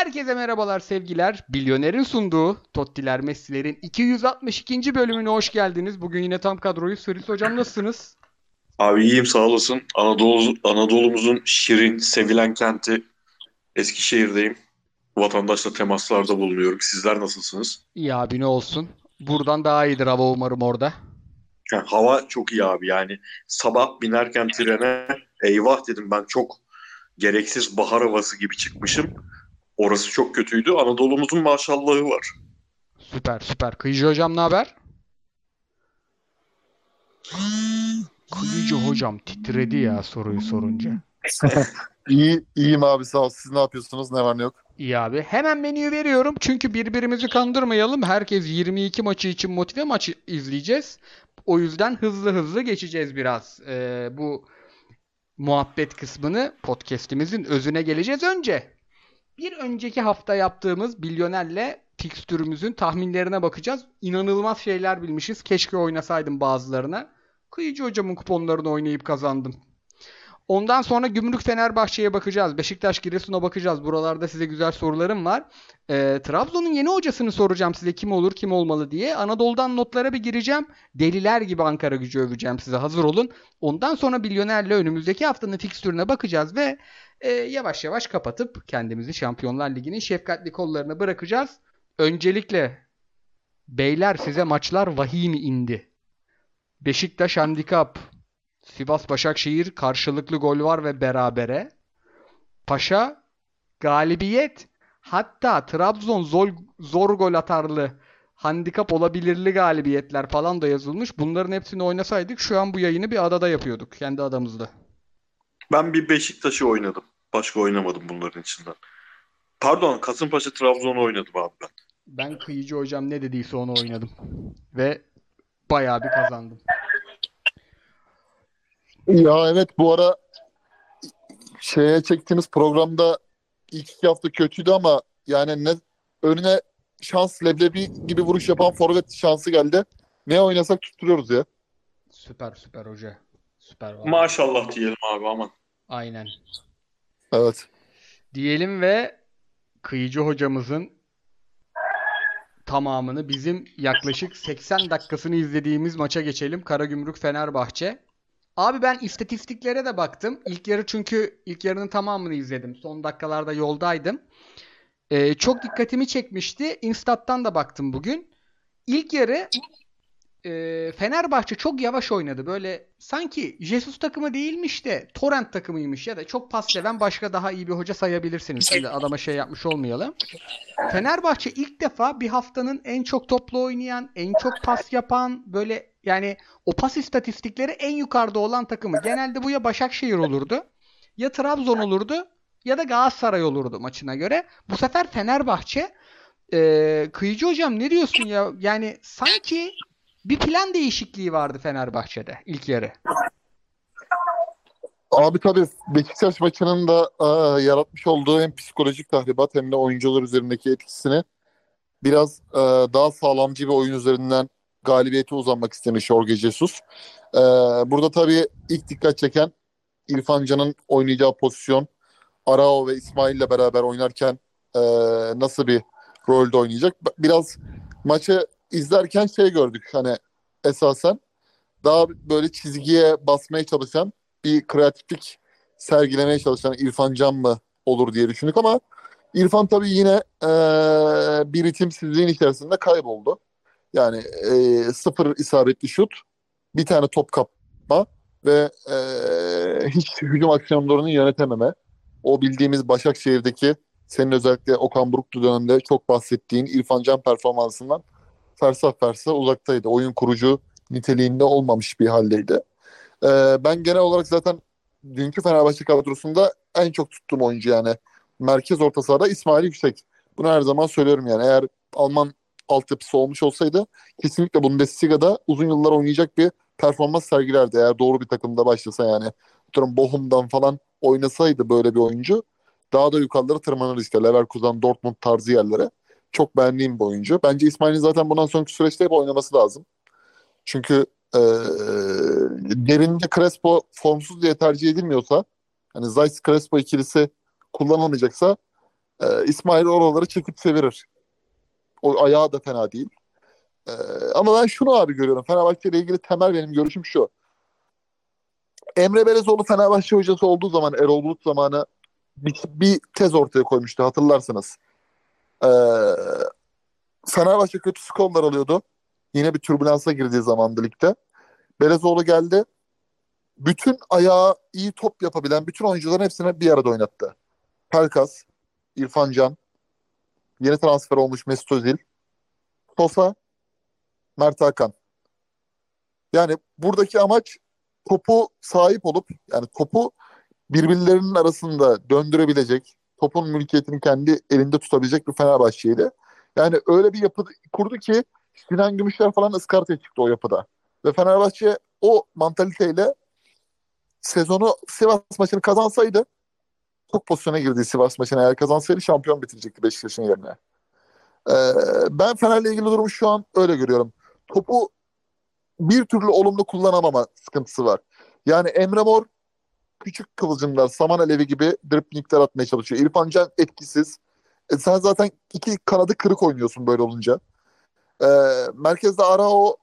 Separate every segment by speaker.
Speaker 1: Herkese merhabalar sevgiler. Bilyoner'in sunduğu Tottiler Messi'lerin 262. bölümüne hoş geldiniz. Bugün yine tam kadroyu Sırıs hocam nasılsınız?
Speaker 2: Abi iyiyim sağ olasın. Anadolu, Anadolu'muzun şirin, sevilen kenti Eskişehir'deyim. Vatandaşla temaslarda bulunuyorum. Sizler nasılsınız?
Speaker 1: İyi abi ne olsun. Buradan daha iyidir hava umarım orada.
Speaker 2: Yani hava çok iyi abi yani. Sabah binerken trene eyvah dedim ben çok gereksiz bahar havası gibi çıkmışım. Orası çok kötüydü. Anadolu'muzun maşallahı var.
Speaker 1: Süper süper. Kıyıcı hocam ne haber? Kıyıcı hocam titredi ya soruyu sorunca.
Speaker 3: İyi, iyiyim abi sağ ol. Siz ne yapıyorsunuz? Ne var ne yok?
Speaker 1: İyi abi. Hemen menüyü veriyorum. Çünkü birbirimizi kandırmayalım. Herkes 22 maçı için motive maçı izleyeceğiz. O yüzden hızlı hızlı geçeceğiz biraz. Ee, bu muhabbet kısmını podcast'imizin özüne geleceğiz önce. Bir önceki hafta yaptığımız Bilyoner'le fikstürümüzün tahminlerine bakacağız. İnanılmaz şeyler bilmişiz. Keşke oynasaydım bazılarına. Kıyıcı hocamın kuponlarını oynayıp kazandım. Ondan sonra Gümrük Fenerbahçe'ye bakacağız. Beşiktaş Giresun'a bakacağız. Buralarda size güzel sorularım var. Ee, Trabzon'un yeni hocasını soracağım size kim olur kim olmalı diye. Anadolu'dan notlara bir gireceğim. Deliler gibi Ankara gücü öveceğim size. Hazır olun. Ondan sonra Bilyoner'le önümüzdeki haftanın fikstürüne bakacağız ve e, yavaş yavaş kapatıp kendimizi Şampiyonlar Ligi'nin şefkatli kollarına bırakacağız. Öncelikle beyler size maçlar vahim indi. Beşiktaş handikap. Sivas Başakşehir karşılıklı gol var ve berabere. Paşa galibiyet. Hatta Trabzon zor, zor gol atarlı handikap olabilirli galibiyetler falan da yazılmış. Bunların hepsini oynasaydık şu an bu yayını bir adada yapıyorduk. Kendi adamızda.
Speaker 2: Ben bir Beşiktaş'ı oynadım. Başka oynamadım bunların içinden. Pardon Kasımpaşa Trabzon'u oynadım abi ben.
Speaker 1: Ben kıyıcı hocam ne dediyse onu oynadım. Ve bayağı bir kazandım.
Speaker 3: Ya evet bu ara şeye çektiğimiz programda ilk iki hafta kötüydü ama yani ne önüne şans leblebi gibi vuruş yapan forvet şansı geldi. Ne oynasak tutturuyoruz ya.
Speaker 1: Süper süper hoca. Süper vallahi.
Speaker 2: Maşallah diyelim abi aman.
Speaker 1: Aynen.
Speaker 3: Evet.
Speaker 1: Diyelim ve kıyıcı hocamızın tamamını bizim yaklaşık 80 dakikasını izlediğimiz maça geçelim. Karagümrük Fenerbahçe. Abi ben istatistiklere de baktım. İlk yarı çünkü ilk yarının tamamını izledim. Son dakikalarda yoldaydım. Ee, çok dikkatimi çekmişti. Instat'tan da baktım bugün. İlk yarı e, Fenerbahçe çok yavaş oynadı. Böyle sanki Jesus takımı değilmiş de Torrent takımıymış ya da çok pas seven başka daha iyi bir hoca sayabilirsiniz. Şimdi adama şey yapmış olmayalım. Fenerbahçe ilk defa bir haftanın en çok toplu oynayan, en çok pas yapan böyle yani o pas istatistikleri en yukarıda olan takımı. Genelde bu ya Başakşehir olurdu ya Trabzon olurdu ya da Galatasaray olurdu maçına göre. Bu sefer Fenerbahçe e, Kıyıcı hocam ne diyorsun ya? Yani sanki bir plan değişikliği vardı Fenerbahçe'de ilk yarı.
Speaker 3: Abi tabii Beşiktaş maçının da aa, yaratmış olduğu hem psikolojik tahribat hem de oyuncular üzerindeki etkisini biraz aa, daha sağlamcı bir oyun üzerinden galibiyete uzanmak istemiş Jorge Jesus. Ee, burada tabii ilk dikkat çeken İrfan Can'ın oynayacağı pozisyon. Arao ve İsmail ile beraber oynarken ee, nasıl bir rolde oynayacak? Biraz maçı izlerken şey gördük hani esasen daha böyle çizgiye basmaya çalışan bir kreatiflik sergilemeye çalışan İrfan Can mı olur diye düşündük ama İrfan tabii yine ee, bir ritimsizliğin içerisinde kayboldu. Yani ee, sıfır isabetli şut, bir tane top kapma ve ee, hiç hücum aksiyonlarını yönetememe. O bildiğimiz Başakşehir'deki senin özellikle Okan Buruklu döneminde çok bahsettiğin İrfan Can performansından fersah fersah uzaktaydı. Oyun kurucu niteliğinde olmamış bir haldeydi. Ee, ben genel olarak zaten dünkü Fenerbahçe kadrosunda en çok tuttuğum oyuncu yani. Merkez orta sahada İsmail Yüksek. Bunu her zaman söylüyorum yani. Eğer Alman altyapısı olmuş olsaydı kesinlikle Bundesliga'da uzun yıllar oynayacak bir performans sergilerdi. Eğer doğru bir takımda başlasa yani. Atıyorum Bochum'dan falan oynasaydı böyle bir oyuncu daha da yukarılara tırmanır işte. Leverkusen, Dortmund tarzı yerlere. Çok beğendiğim bir oyuncu. Bence İsmail'in zaten bundan sonraki süreçte hep oynaması lazım. Çünkü e, derinde Crespo formsuz diye tercih edilmiyorsa hani Zayt Crespo ikilisi kullanılmayacaksa Ee, İsmail oraları çekip çevirir. O ayağı da fena değil. Ee, ama ben şunu abi görüyorum. Fenerbahçe ile ilgili temel benim görüşüm şu. Emre Belezoğlu Fenerbahçe hocası olduğu zaman Erol Bulut zamanı bir, bir tez ortaya koymuştu hatırlarsınız. Ee, Fenerbahçe kötü skorlar alıyordu. Yine bir türbülansa girdiği zamandı ligde. Belezoğlu geldi. Bütün ayağı iyi top yapabilen bütün oyuncuların hepsini bir arada oynattı. Pelkas, İrfan Can, yeni transfer olmuş Mesut Özil, Sosa, Mert Hakan. Yani buradaki amaç topu sahip olup yani topu birbirlerinin arasında döndürebilecek, topun mülkiyetini kendi elinde tutabilecek bir Fenerbahçe'ydi. Yani öyle bir yapı kurdu ki Sinan Gümüşler falan ıskartaya çıktı o yapıda. Ve Fenerbahçe o mantaliteyle sezonu Sivas maçını kazansaydı çok pozisyona girdiği Sivas maçını eğer kazansaydı şampiyon bitirecekti Beşiktaş'ın yerine. Ee, ben Fener'le ilgili durumu şu an öyle görüyorum. Topu bir türlü olumlu kullanamama sıkıntısı var. Yani Emre Mor küçük kıvılcımlar, saman alevi gibi driplingler atmaya çalışıyor. İrfan Can etkisiz. E sen zaten iki kanadı kırık oynuyorsun böyle olunca. Ee, merkezde Arao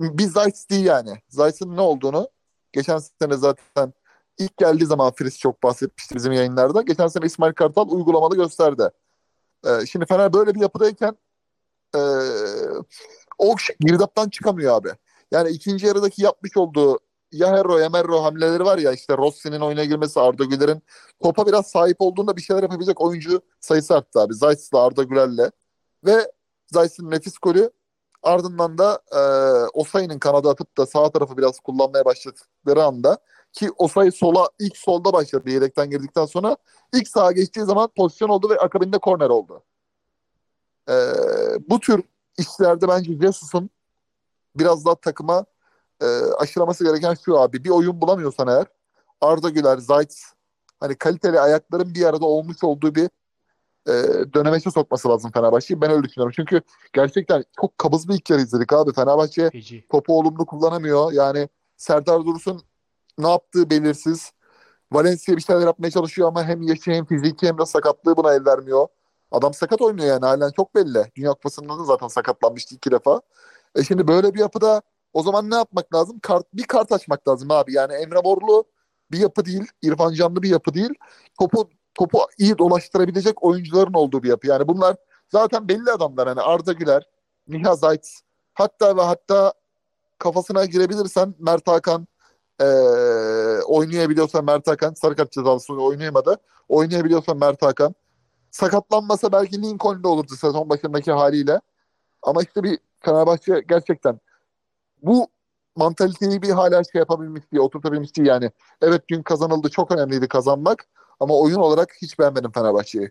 Speaker 3: bir Zayt değil yani. Zayt'ın ne olduğunu geçen sene zaten ilk geldiği zaman Fris çok bahsetmişti bizim yayınlarda. Geçen sene İsmail Kartal uygulamalı gösterdi. Ee, şimdi Fener böyle bir yapıdayken e, o girdaptan çıkamıyor abi. Yani ikinci yarıdaki yapmış olduğu ya Herro ya Merro hamleleri var ya işte Rossi'nin oyuna girmesi Arda Güler'in topa biraz sahip olduğunda bir şeyler yapabilecek oyuncu sayısı arttı abi. Zayt'la Arda Güler'le ve Zayt'ın nefis golü ardından da e, Osayi'nin kanada atıp da sağ tarafı biraz kullanmaya başladıkları anda ki Osayi sola ilk solda başladı yedekten girdikten sonra ilk sağa geçtiği zaman pozisyon oldu ve akabinde korner oldu. E, bu tür işlerde bence Jesus'un biraz daha takıma e, aşılaması gereken şu abi. Bir oyun bulamıyorsan eğer Arda Güler, Zayt hani kaliteli ayakların bir arada olmuş olduğu bir e, dönemeçe sokması lazım Fenerbahçe'yi. Ben öyle düşünüyorum. Çünkü gerçekten çok kabız bir ilk yarı izledik abi. Fenerbahçe
Speaker 1: Feci.
Speaker 3: topu olumlu kullanamıyor. Yani Serdar Dursun ne yaptığı belirsiz. Valencia bir şeyler yapmaya çalışıyor ama hem yaşı hem fiziki hem de sakatlığı buna el vermiyor. Adam sakat oynuyor yani halen çok belli. Dünya Kupası'nda da zaten sakatlanmıştı iki defa. E şimdi böyle bir yapıda o zaman ne yapmak lazım? Kart, bir kart açmak lazım abi. Yani Emre Morlu bir yapı değil, İrfan Canlı bir yapı değil. Topu topu iyi dolaştırabilecek oyuncuların olduğu bir yapı. Yani bunlar zaten belli adamlar. Hani Arda Güler, Nihat Zayt, hatta ve hatta kafasına girebilirsen Mert Hakan e, oynayabiliyorsan Mert Hakan sarı kart cezalısı oynayamadı. Oynayabiliyorsan Mert Hakan. Sakatlanmasa belki Lincoln de olurdu sezon başındaki haliyle. Ama işte bir Fenerbahçe gerçekten bu mantaliteyi bir hala şey yapabilmiş diye oturtabilmiş değil yani. Evet dün kazanıldı çok önemliydi kazanmak ama oyun olarak hiç beğenmedim Fenerbahçe'yi.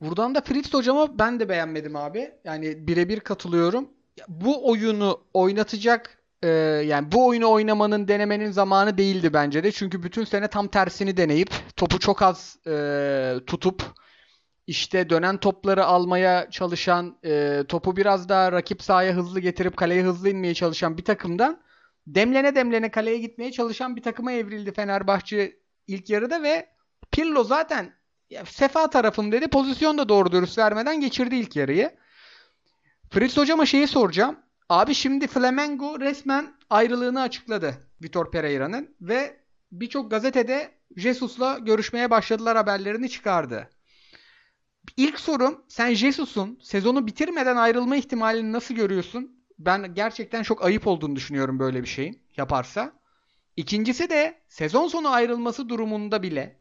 Speaker 1: Buradan da Fritz hocama ben de beğenmedim abi. Yani birebir katılıyorum. Bu oyunu oynatacak e, yani bu oyunu oynamanın denemenin zamanı değildi bence de. Çünkü bütün sene tam tersini deneyip topu çok az e, tutup işte dönen topları almaya çalışan, e, topu biraz daha rakip sahaya hızlı getirip kaleye hızlı inmeye çalışan bir takımdan demlene demlene kaleye gitmeye çalışan bir takıma evrildi Fenerbahçe ilk yarıda ve Pirlo zaten ya, sefa tarafım dedi. Pozisyon da doğru dürüst vermeden geçirdi ilk yarıyı. Fritz hocama şeyi soracağım. Abi şimdi Flamengo resmen ayrılığını açıkladı Vitor Pereira'nın ve birçok gazetede Jesus'la görüşmeye başladılar haberlerini çıkardı. İlk sorum sen Jesus'un sezonu bitirmeden ayrılma ihtimalini nasıl görüyorsun? Ben gerçekten çok ayıp olduğunu düşünüyorum böyle bir şeyin yaparsa. İkincisi de sezon sonu ayrılması durumunda bile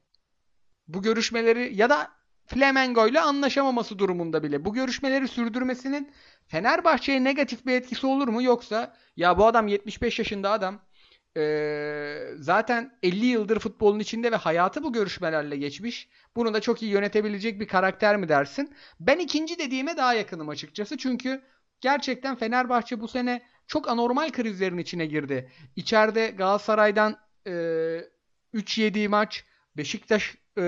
Speaker 1: bu görüşmeleri ya da Flamengo ile anlaşamaması durumunda bile bu görüşmeleri sürdürmesinin Fenerbahçe'ye negatif bir etkisi olur mu? Yoksa ya bu adam 75 yaşında adam ee, zaten 50 yıldır futbolun içinde ve hayatı bu görüşmelerle geçmiş. Bunu da çok iyi yönetebilecek bir karakter mi dersin? Ben ikinci dediğime daha yakınım açıkçası. Çünkü gerçekten Fenerbahçe bu sene çok anormal krizlerin içine girdi. İçeride Galatasaray'dan e, 3 yediği maç, Beşiktaş e,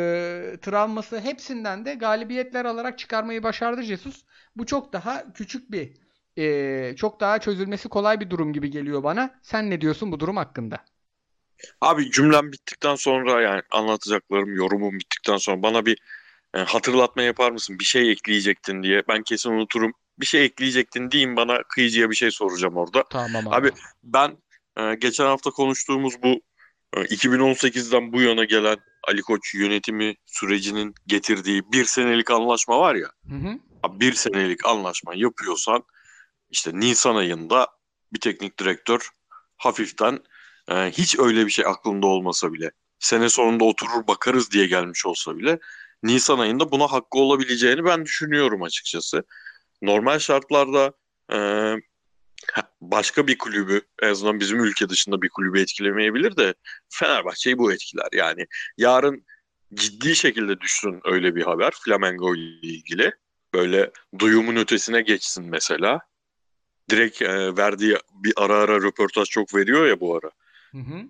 Speaker 1: travması hepsinden de galibiyetler alarak çıkarmayı başardı Jesus. Bu çok daha küçük bir, e, çok daha çözülmesi kolay bir durum gibi geliyor bana. Sen ne diyorsun bu durum hakkında?
Speaker 2: Abi cümlem bittikten sonra yani anlatacaklarım, yorumum bittikten sonra bana bir e, hatırlatma yapar mısın? Bir şey ekleyecektin diye. Ben kesin unuturum. Bir şey ekleyecektin diyeyim bana kıyıcıya bir şey soracağım orada.
Speaker 1: Tamam abi.
Speaker 2: Abi ben e, geçen hafta konuştuğumuz bu e, 2018'den bu yana gelen Ali Koç yönetimi sürecinin getirdiği bir senelik anlaşma var ya.
Speaker 1: Hı hı.
Speaker 2: Abi bir senelik anlaşma yapıyorsan işte Nisan ayında bir teknik direktör hafiften e, hiç öyle bir şey aklında olmasa bile sene sonunda oturur bakarız diye gelmiş olsa bile Nisan ayında buna hakkı olabileceğini ben düşünüyorum açıkçası. Normal şartlarda e, başka bir kulübü en azından bizim ülke dışında bir kulübü etkilemeyebilir de Fenerbahçe'yi bu etkiler. Yani yarın ciddi şekilde düşsün öyle bir haber Flamengo ile ilgili. Böyle duyumun ötesine geçsin mesela. Direkt e, verdiği bir ara ara röportaj çok veriyor ya bu ara.
Speaker 1: Hı hı.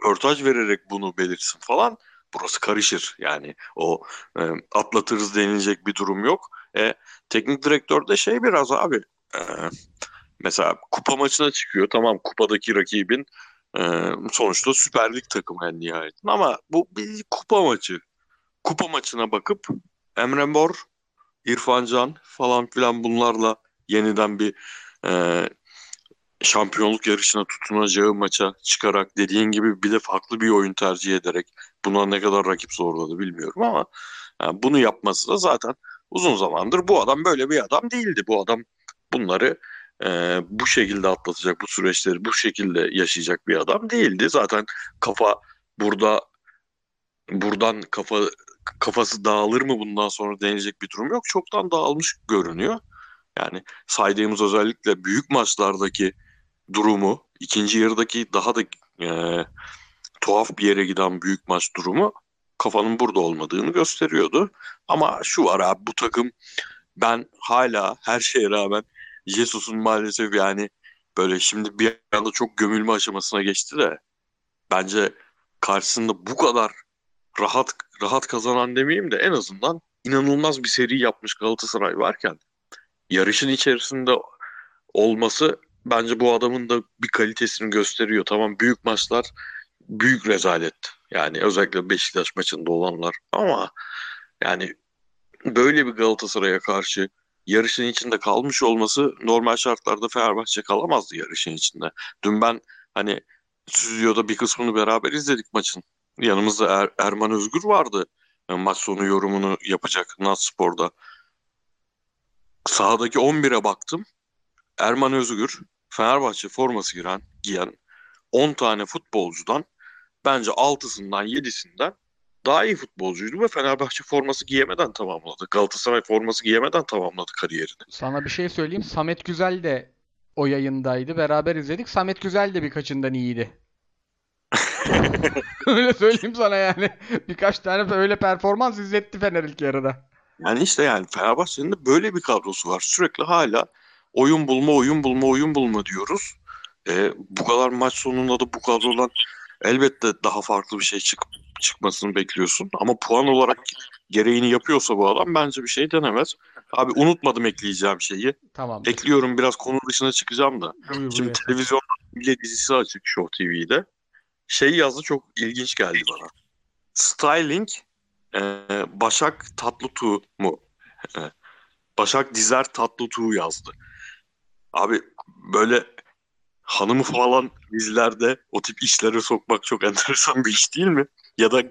Speaker 2: Röportaj vererek bunu belirsin falan. Burası karışır yani. O e, atlatırız denilecek bir durum yok. E, teknik direktör de şey biraz abi. e, mesela kupa maçına çıkıyor. Tamam kupadaki rakibin e, sonuçta Süper Lig takımı en nihayetinde. Ama bu bir kupa maçı. Kupa maçına bakıp Emre Mor, İrfan Can falan filan bunlarla yeniden bir e, şampiyonluk yarışına tutunacağı maça çıkarak dediğin gibi bir de farklı bir oyun tercih ederek buna ne kadar rakip zorladı bilmiyorum ama yani bunu yapması da zaten uzun zamandır bu adam böyle bir adam değildi. Bu adam bunları e, bu şekilde atlatacak bu süreçleri bu şekilde yaşayacak bir adam değildi. Zaten kafa burada buradan kafa kafası dağılır mı bundan sonra denilecek bir durum yok. Çoktan dağılmış görünüyor. Yani saydığımız özellikle büyük maçlardaki durumu, ikinci yarıdaki daha da e, tuhaf bir yere giden büyük maç durumu kafanın burada olmadığını gösteriyordu. Ama şu var abi bu takım ben hala her şeye rağmen Jesus'un maalesef yani böyle şimdi bir anda çok gömülme aşamasına geçti de bence karşısında bu kadar rahat rahat kazanan demeyeyim de en azından inanılmaz bir seri yapmış Galatasaray varken yarışın içerisinde olması bence bu adamın da bir kalitesini gösteriyor. Tamam büyük maçlar büyük rezalet. Yani özellikle Beşiktaş maçında olanlar ama yani böyle bir Galatasaray'a karşı yarışın içinde kalmış olması normal şartlarda Fenerbahçe kalamazdı yarışın içinde. Dün ben hani stüdyoda bir kısmını beraber izledik maçın. Yanımızda er- Erman Özgür vardı. Yani maç sonu yorumunu yapacak Nat Spor'da. Sahadaki 11'e baktım. Erman Özgür, Fenerbahçe forması giren, giyen 10 tane futbolcudan bence 6'sından 7'sinden daha iyi futbolcuydu ve Fenerbahçe forması giyemeden tamamladı. Galatasaray forması giyemeden tamamladı kariyerini.
Speaker 1: Sana bir şey söyleyeyim. Samet Güzel de o yayındaydı. Beraber izledik. Samet Güzel de birkaçından iyiydi. Öyle söyleyeyim sana yani. Birkaç tane öyle performans izletti Fener ilk yarıda.
Speaker 2: Yani işte yani Fenerbahçe'nin de böyle bir kadrosu var. Sürekli hala oyun bulma, oyun bulma, oyun bulma diyoruz. E, bu kadar maç sonunda da bu kadrodan elbette daha farklı bir şey çık çıkmasını bekliyorsun. Ama puan olarak gereğini yapıyorsa bu adam bence bir şey denemez. Abi unutmadım ekleyeceğim şeyi.
Speaker 1: Tamam.
Speaker 2: Ekliyorum biraz konu dışına çıkacağım da.
Speaker 1: Buyur
Speaker 2: Şimdi
Speaker 1: buyur.
Speaker 2: televizyonda bile dizisi açık Show TV'de. Şey yazdı çok ilginç geldi bana. Styling e, Başak Tatlıtuğ mu? E, Başak Dizer Tatlıtuğ yazdı. Abi böyle hanımı falan dizilerde o tip işlere sokmak çok enteresan bir iş değil mi? Ya da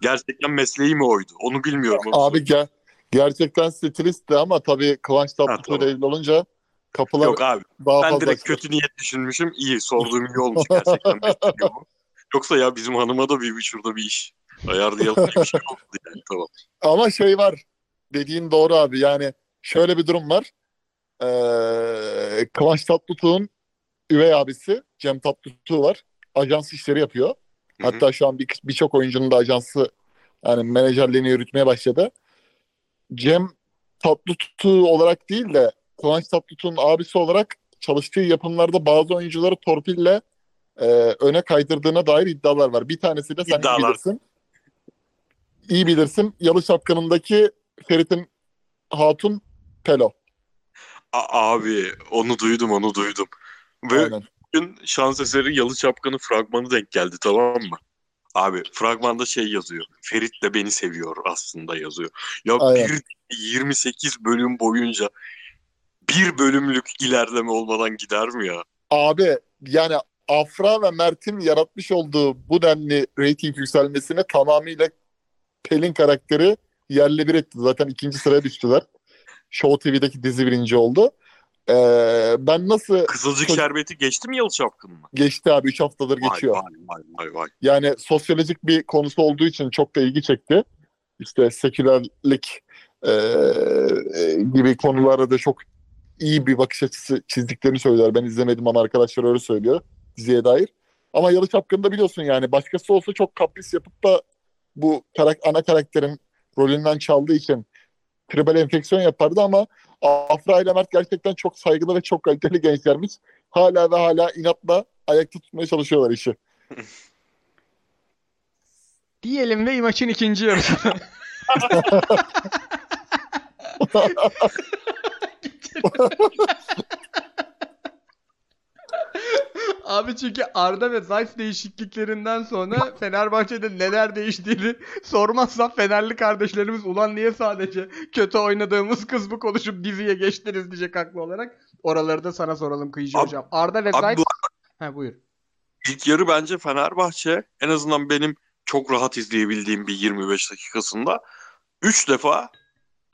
Speaker 2: gerçekten mesleği mi oydu? Onu bilmiyorum. Onu
Speaker 3: Abi gel gerçekten stilistti ama tabii Kıvanç Tatlıtuğ ile evli olunca kapılar
Speaker 2: Yok abi.
Speaker 3: daha
Speaker 2: Ben
Speaker 3: fazla
Speaker 2: direkt kötü niyet düşünmüşüm. İyi sorduğum iyi olmuş gerçekten. Yoksa ya bizim hanıma da bir şurada bir iş ayarlayalım bir şey oldu yani tamam.
Speaker 3: Ama şey var. Dediğin doğru abi. Yani şöyle bir durum var. Ee, Kıvanç Tatlıtuğ'un üvey abisi Cem Tatlıtuğ var. Ajans işleri yapıyor.
Speaker 2: Hı hı.
Speaker 3: Hatta şu an bir- birçok oyuncunun da ajansı yani menajerliğini yürütmeye başladı. Cem Tatlıtuğ olarak değil de Kıvanç Tatlıtuğ'un abisi olarak çalıştığı yapımlarda bazı oyuncuları torpille e, öne kaydırdığına dair iddialar var. Bir tanesi de sen
Speaker 2: İddialar.
Speaker 3: bilirsin. İyi bilirsin. Yalı Şapkanı'ndaki Ferit'in Hatun Pelo.
Speaker 2: A- abi onu duydum onu duydum. Ve
Speaker 3: Aynen.
Speaker 2: bugün şans eseri Yalı Çapkın'ın fragmanı denk geldi tamam mı? Abi fragmanda şey yazıyor. Ferit de beni seviyor aslında yazıyor. Ya
Speaker 3: Aynen.
Speaker 2: bir 28 bölüm boyunca bir bölümlük ilerleme olmadan gider mi ya?
Speaker 3: Abi yani Afra ve Mert'in yaratmış olduğu bu denli reyting yükselmesine tamamıyla Pelin karakteri yerle bir etti. Zaten ikinci sıraya düştüler. Show TV'deki dizi birinci oldu. Ee, ben nasıl
Speaker 2: Kızılcık
Speaker 3: Çocuk-
Speaker 2: şerbeti geçti mi Yalı Çapkın mı?
Speaker 3: geçti abi 3 haftadır
Speaker 2: Vay
Speaker 3: geçiyor.
Speaker 2: vay vay vay vay.
Speaker 3: Yani sosyolojik bir konusu olduğu için çok da ilgi çekti. İşte sekülerlik e, gibi konulara da çok iyi bir bakış açısı çizdiklerini söylüyorlar. Ben izlemedim ama arkadaşlar öyle söylüyor diziye dair. Ama Yalı Çapkın'da biliyorsun yani başkası olsa çok kapris yapıp da bu karak ana karakterin rolünden çaldığı için tribal enfeksiyon yapardı ama Afra ile Mert gerçekten çok saygılı ve çok kaliteli gençlermiş. Hala ve hala inatla ayakta tutmaya çalışıyorlar işi.
Speaker 1: Diyelim ve maçın ikinci yarısı. Abi çünkü Arda ve Zayt değişikliklerinden sonra Fenerbahçe'de neler değiştiğini sormazsan Fenerli kardeşlerimiz ulan niye sadece kötü oynadığımız kız bu konuşup diziye geçtiniz diyecek haklı olarak. Oraları da sana soralım Kıyıcı
Speaker 2: Abi-
Speaker 1: hocam. Arda ve Zayt...
Speaker 2: bu
Speaker 1: Ha buyur.
Speaker 2: ilk yarı bence Fenerbahçe en azından benim çok rahat izleyebildiğim bir 25 dakikasında 3 defa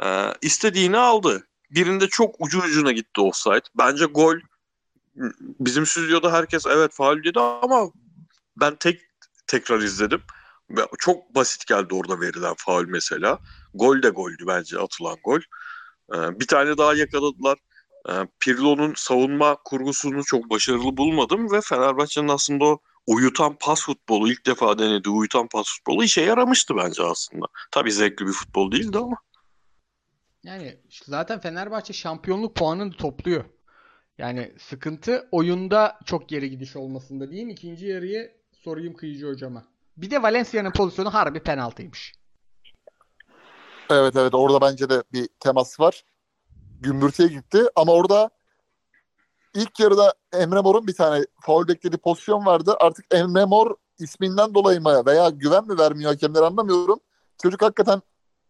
Speaker 2: e, istediğini aldı. Birinde çok ucu ucuna gitti offside. Bence gol bizim stüdyoda herkes evet faul dedi ama ben tek tekrar izledim. Çok basit geldi orada verilen faul mesela. Gol de goldü bence atılan gol. Ee, bir tane daha yakaladılar. Ee, Pirlo'nun savunma kurgusunu çok başarılı bulmadım ve Fenerbahçe'nin aslında o uyutan pas futbolu ilk defa denediği uyutan pas futbolu işe yaramıştı bence aslında. Tabii zevkli bir futbol değildi ama.
Speaker 1: Yani zaten Fenerbahçe şampiyonluk puanını topluyor. Yani sıkıntı oyunda çok geri gidiş olmasında diyeyim. İkinci yarıyı sorayım Kıyıcı hocama. Bir de Valencia'nın pozisyonu harbi penaltıymış.
Speaker 3: Evet evet orada bence de bir temas var. Gümbürtüye gitti ama orada ilk yarıda Emre Mor'un bir tane faul beklediği pozisyon vardı. Artık Emre Mor isminden dolayı mı veya güven mi vermiyor hakemler anlamıyorum. Çocuk hakikaten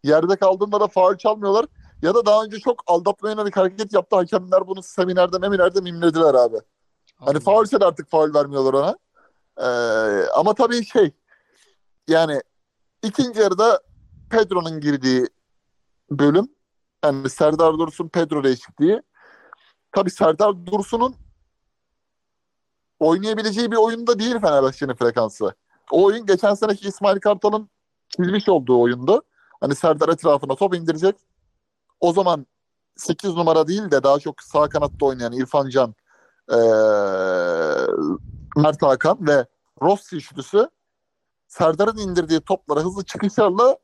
Speaker 3: yerde kaldığında da faul çalmıyorlar. Ya da daha önce çok aldatmaya yönelik hareket yaptı. Hakemler bunu seminerde meminerde mimlediler abi. Hani faulse de artık faul vermiyorlar ona. Ee, ama tabii şey yani ikinci yarıda Pedro'nun girdiği bölüm yani Serdar Dursun Pedro değişikliği. Tabii Serdar Dursun'un oynayabileceği bir oyunda değil Fenerbahçe'nin frekansı. O oyun geçen seneki İsmail Kartal'ın çizmiş olduğu oyundu. Hani Serdar etrafına top indirecek. O zaman 8 numara değil de daha çok sağ kanatta oynayan İrfan Can, ee, Mert Hakan ve Rossi üçlüsü Serdar'ın indirdiği toplara hızlı çıkışlarla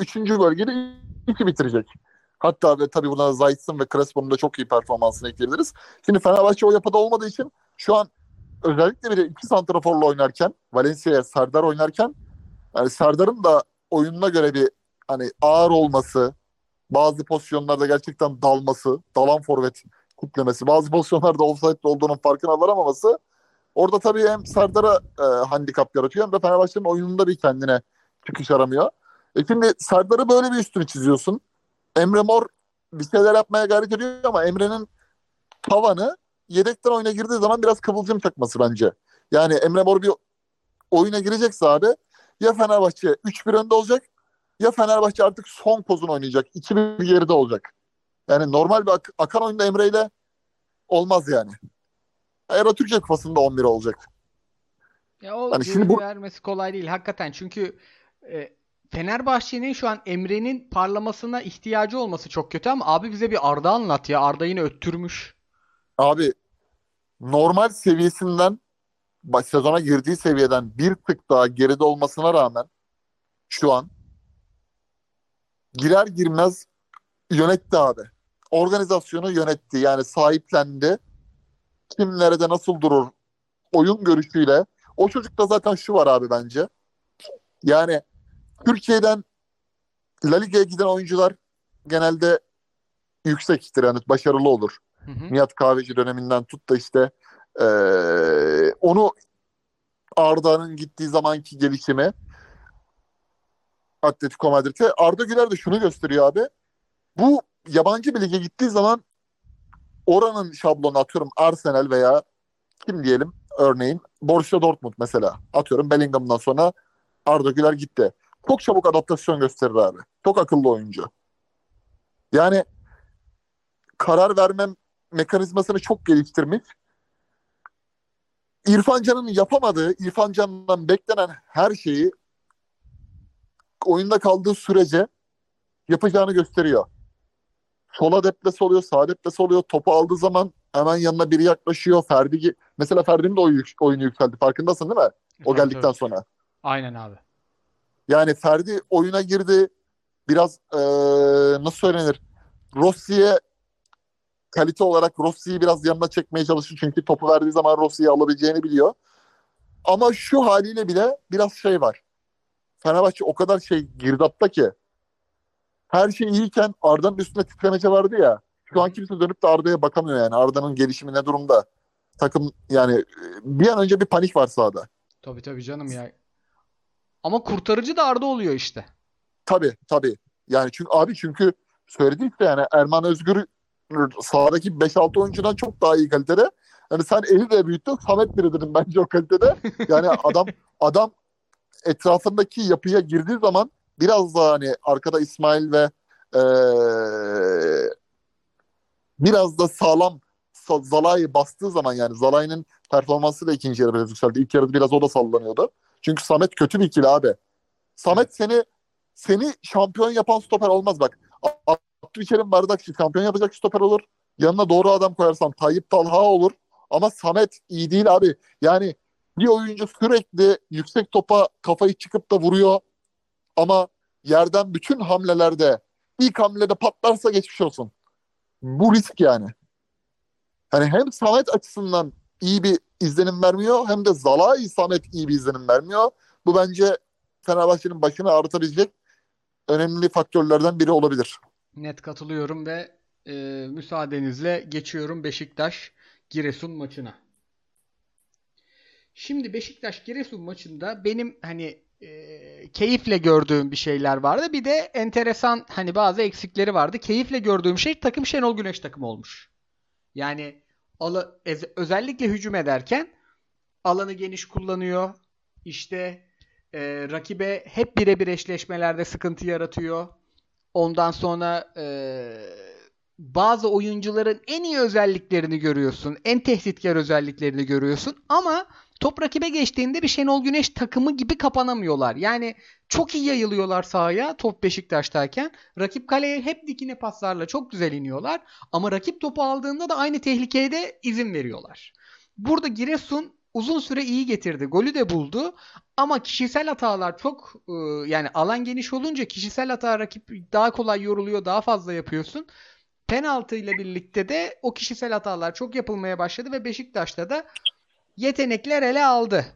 Speaker 3: 3. bölgede iki bitirecek. Hatta ve tabii buna Zayt'sın ve Crespo'nun da çok iyi performansını ekleyebiliriz. Şimdi Fenerbahçe o yapıda olmadığı için şu an özellikle bir de iki santraforla oynarken Valencia'ya Serdar oynarken yani Serdar'ın da oyununa göre bir hani ağır olması, bazı pozisyonlarda gerçekten dalması, dalan forvet kutlemesi, bazı pozisyonlarda offside olduğunun farkına varamaması orada tabii hem Serdar'a e, handikap yaratıyor hem de Fenerbahçe'nin oyununda bir kendine çıkış aramıyor. E şimdi Serdar'ı böyle bir üstünü çiziyorsun. Emre Mor bir şeyler yapmaya gayret ediyor ama Emre'nin tavanı yedekten oyuna girdiği zaman biraz kıvılcım çakması bence. Yani Emre Mor bir oyuna girecekse abi ya Fenerbahçe 3-1 önde olacak ya Fenerbahçe artık son pozunu oynayacak. 2-1 geride olacak. Yani normal bir ak- akan oyunda Emre ile olmaz yani. Euro Türkiye Kupası'nda 11 olacak.
Speaker 1: Ya o
Speaker 3: Hani şimdi bu-
Speaker 1: vermesi kolay değil hakikaten. Çünkü e, Fenerbahçe'nin şu an Emre'nin parlamasına ihtiyacı olması çok kötü ama abi bize bir Arda anlat ya. Arda yine öttürmüş.
Speaker 3: Abi normal seviyesinden baş- sezona girdiği seviyeden bir tık daha geride olmasına rağmen şu an girer girmez yönetti abi. Organizasyonu yönetti. Yani sahiplendi. Kim nerede nasıl durur oyun görüşüyle. O çocukta zaten şu var abi bence. Yani Türkiye'den La Liga'ya giden oyuncular genelde yüksektir yani başarılı olur.
Speaker 1: Hı hı.
Speaker 3: Nihat Kahveci döneminden tut da işte eee, onu Arda'nın gittiği zamanki gelişimi Atletico Madrid'e. Arda Güler de şunu gösteriyor abi. Bu yabancı bir lige gittiği zaman oranın şablonu atıyorum Arsenal veya kim diyelim örneğin Borussia Dortmund mesela. Atıyorum Bellingham'dan sonra Arda Güler gitti. Çok çabuk adaptasyon gösterir abi. Çok akıllı oyuncu. Yani karar verme mekanizmasını çok geliştirmiş. İrfan Can'ın yapamadığı, İrfan Can'dan beklenen her şeyi oyunda kaldığı sürece yapacağını gösteriyor. Sola deplesi oluyor, sağ deplesi oluyor. Topu aldığı zaman hemen yanına biri yaklaşıyor. Ferdi mesela Ferdi'nin de oyunu, oyunu yükseldi. Farkındasın değil mi? O geldikten sonra.
Speaker 1: Aynen abi.
Speaker 3: Yani Ferdi oyuna girdi. Biraz eee, nasıl söylenir? Rossi'ye kalite olarak Rossi'yi biraz yanına çekmeye çalışıyor. Çünkü topu verdiği zaman Rossi'yi alabileceğini biliyor. Ama şu haliyle bile biraz şey var. Fenerbahçe o kadar şey girdapta ki her şey iyiyken Arda'nın üstüne titremece vardı ya. Şu an kimse dönüp de Arda'ya bakamıyor yani. Arda'nın gelişimi ne durumda? Takım yani bir an önce bir panik var sahada.
Speaker 1: Tabii tabii canım ya. Ama kurtarıcı da Arda oluyor işte.
Speaker 3: Tabii tabii. Yani çünkü abi çünkü söyledi işte yani Erman Özgür sahadaki 5-6 oyuncudan çok daha iyi kalitede. Yani sen eli de büyüttün. Samet biri dedim bence o kalitede. Yani adam adam etrafındaki yapıya girdiği zaman biraz daha hani arkada İsmail ve eee, biraz da sağlam Sa- Zalai'yi bastığı zaman yani Zalai'nin performansı da ikinci yarı biraz yükseldi. İlk yarıda biraz o da sallanıyordu. Çünkü Samet kötü bir ikili abi. Samet seni seni şampiyon yapan stoper olmaz bak. Abdülkerim Bardakçı şampiyon yapacak stoper olur. Yanına doğru adam koyarsan Tayyip Talha olur. Ama Samet iyi değil abi. Yani bir oyuncu sürekli yüksek topa kafayı çıkıp da vuruyor. Ama yerden bütün hamlelerde ilk hamlede patlarsa geçmiş olsun. Bu risk yani. Hani hem Samet açısından iyi bir izlenim vermiyor hem de Zalai Samet iyi bir izlenim vermiyor. Bu bence Fenerbahçe'nin başını ağrıtabilecek önemli faktörlerden biri olabilir.
Speaker 1: Net katılıyorum ve e, müsaadenizle geçiyorum Beşiktaş Giresun maçına. Şimdi Beşiktaş Giresun maçında benim hani e, keyifle gördüğüm bir şeyler vardı. Bir de enteresan hani bazı eksikleri vardı. Keyifle gördüğüm şey takım Şenol Güneş takımı olmuş. Yani ala- özellikle hücum ederken alanı geniş kullanıyor. İşte e, rakibe hep birebir eşleşmelerde sıkıntı yaratıyor. Ondan sonra e, bazı oyuncuların en iyi özelliklerini görüyorsun. En tehditkar özelliklerini görüyorsun. Ama top rakibe geçtiğinde bir Şenol Güneş takımı gibi kapanamıyorlar. Yani çok iyi yayılıyorlar sahaya top Beşiktaş'tayken. Rakip kaleye hep dikine paslarla çok güzel iniyorlar. Ama rakip topu aldığında da aynı tehlikeye de izin veriyorlar. Burada Giresun uzun süre iyi getirdi. Golü de buldu. Ama kişisel hatalar çok e, yani alan geniş olunca kişisel hata rakip daha kolay yoruluyor, daha fazla yapıyorsun. Penaltı ile birlikte de o kişisel hatalar çok yapılmaya başladı ve Beşiktaş'ta da yetenekler ele aldı.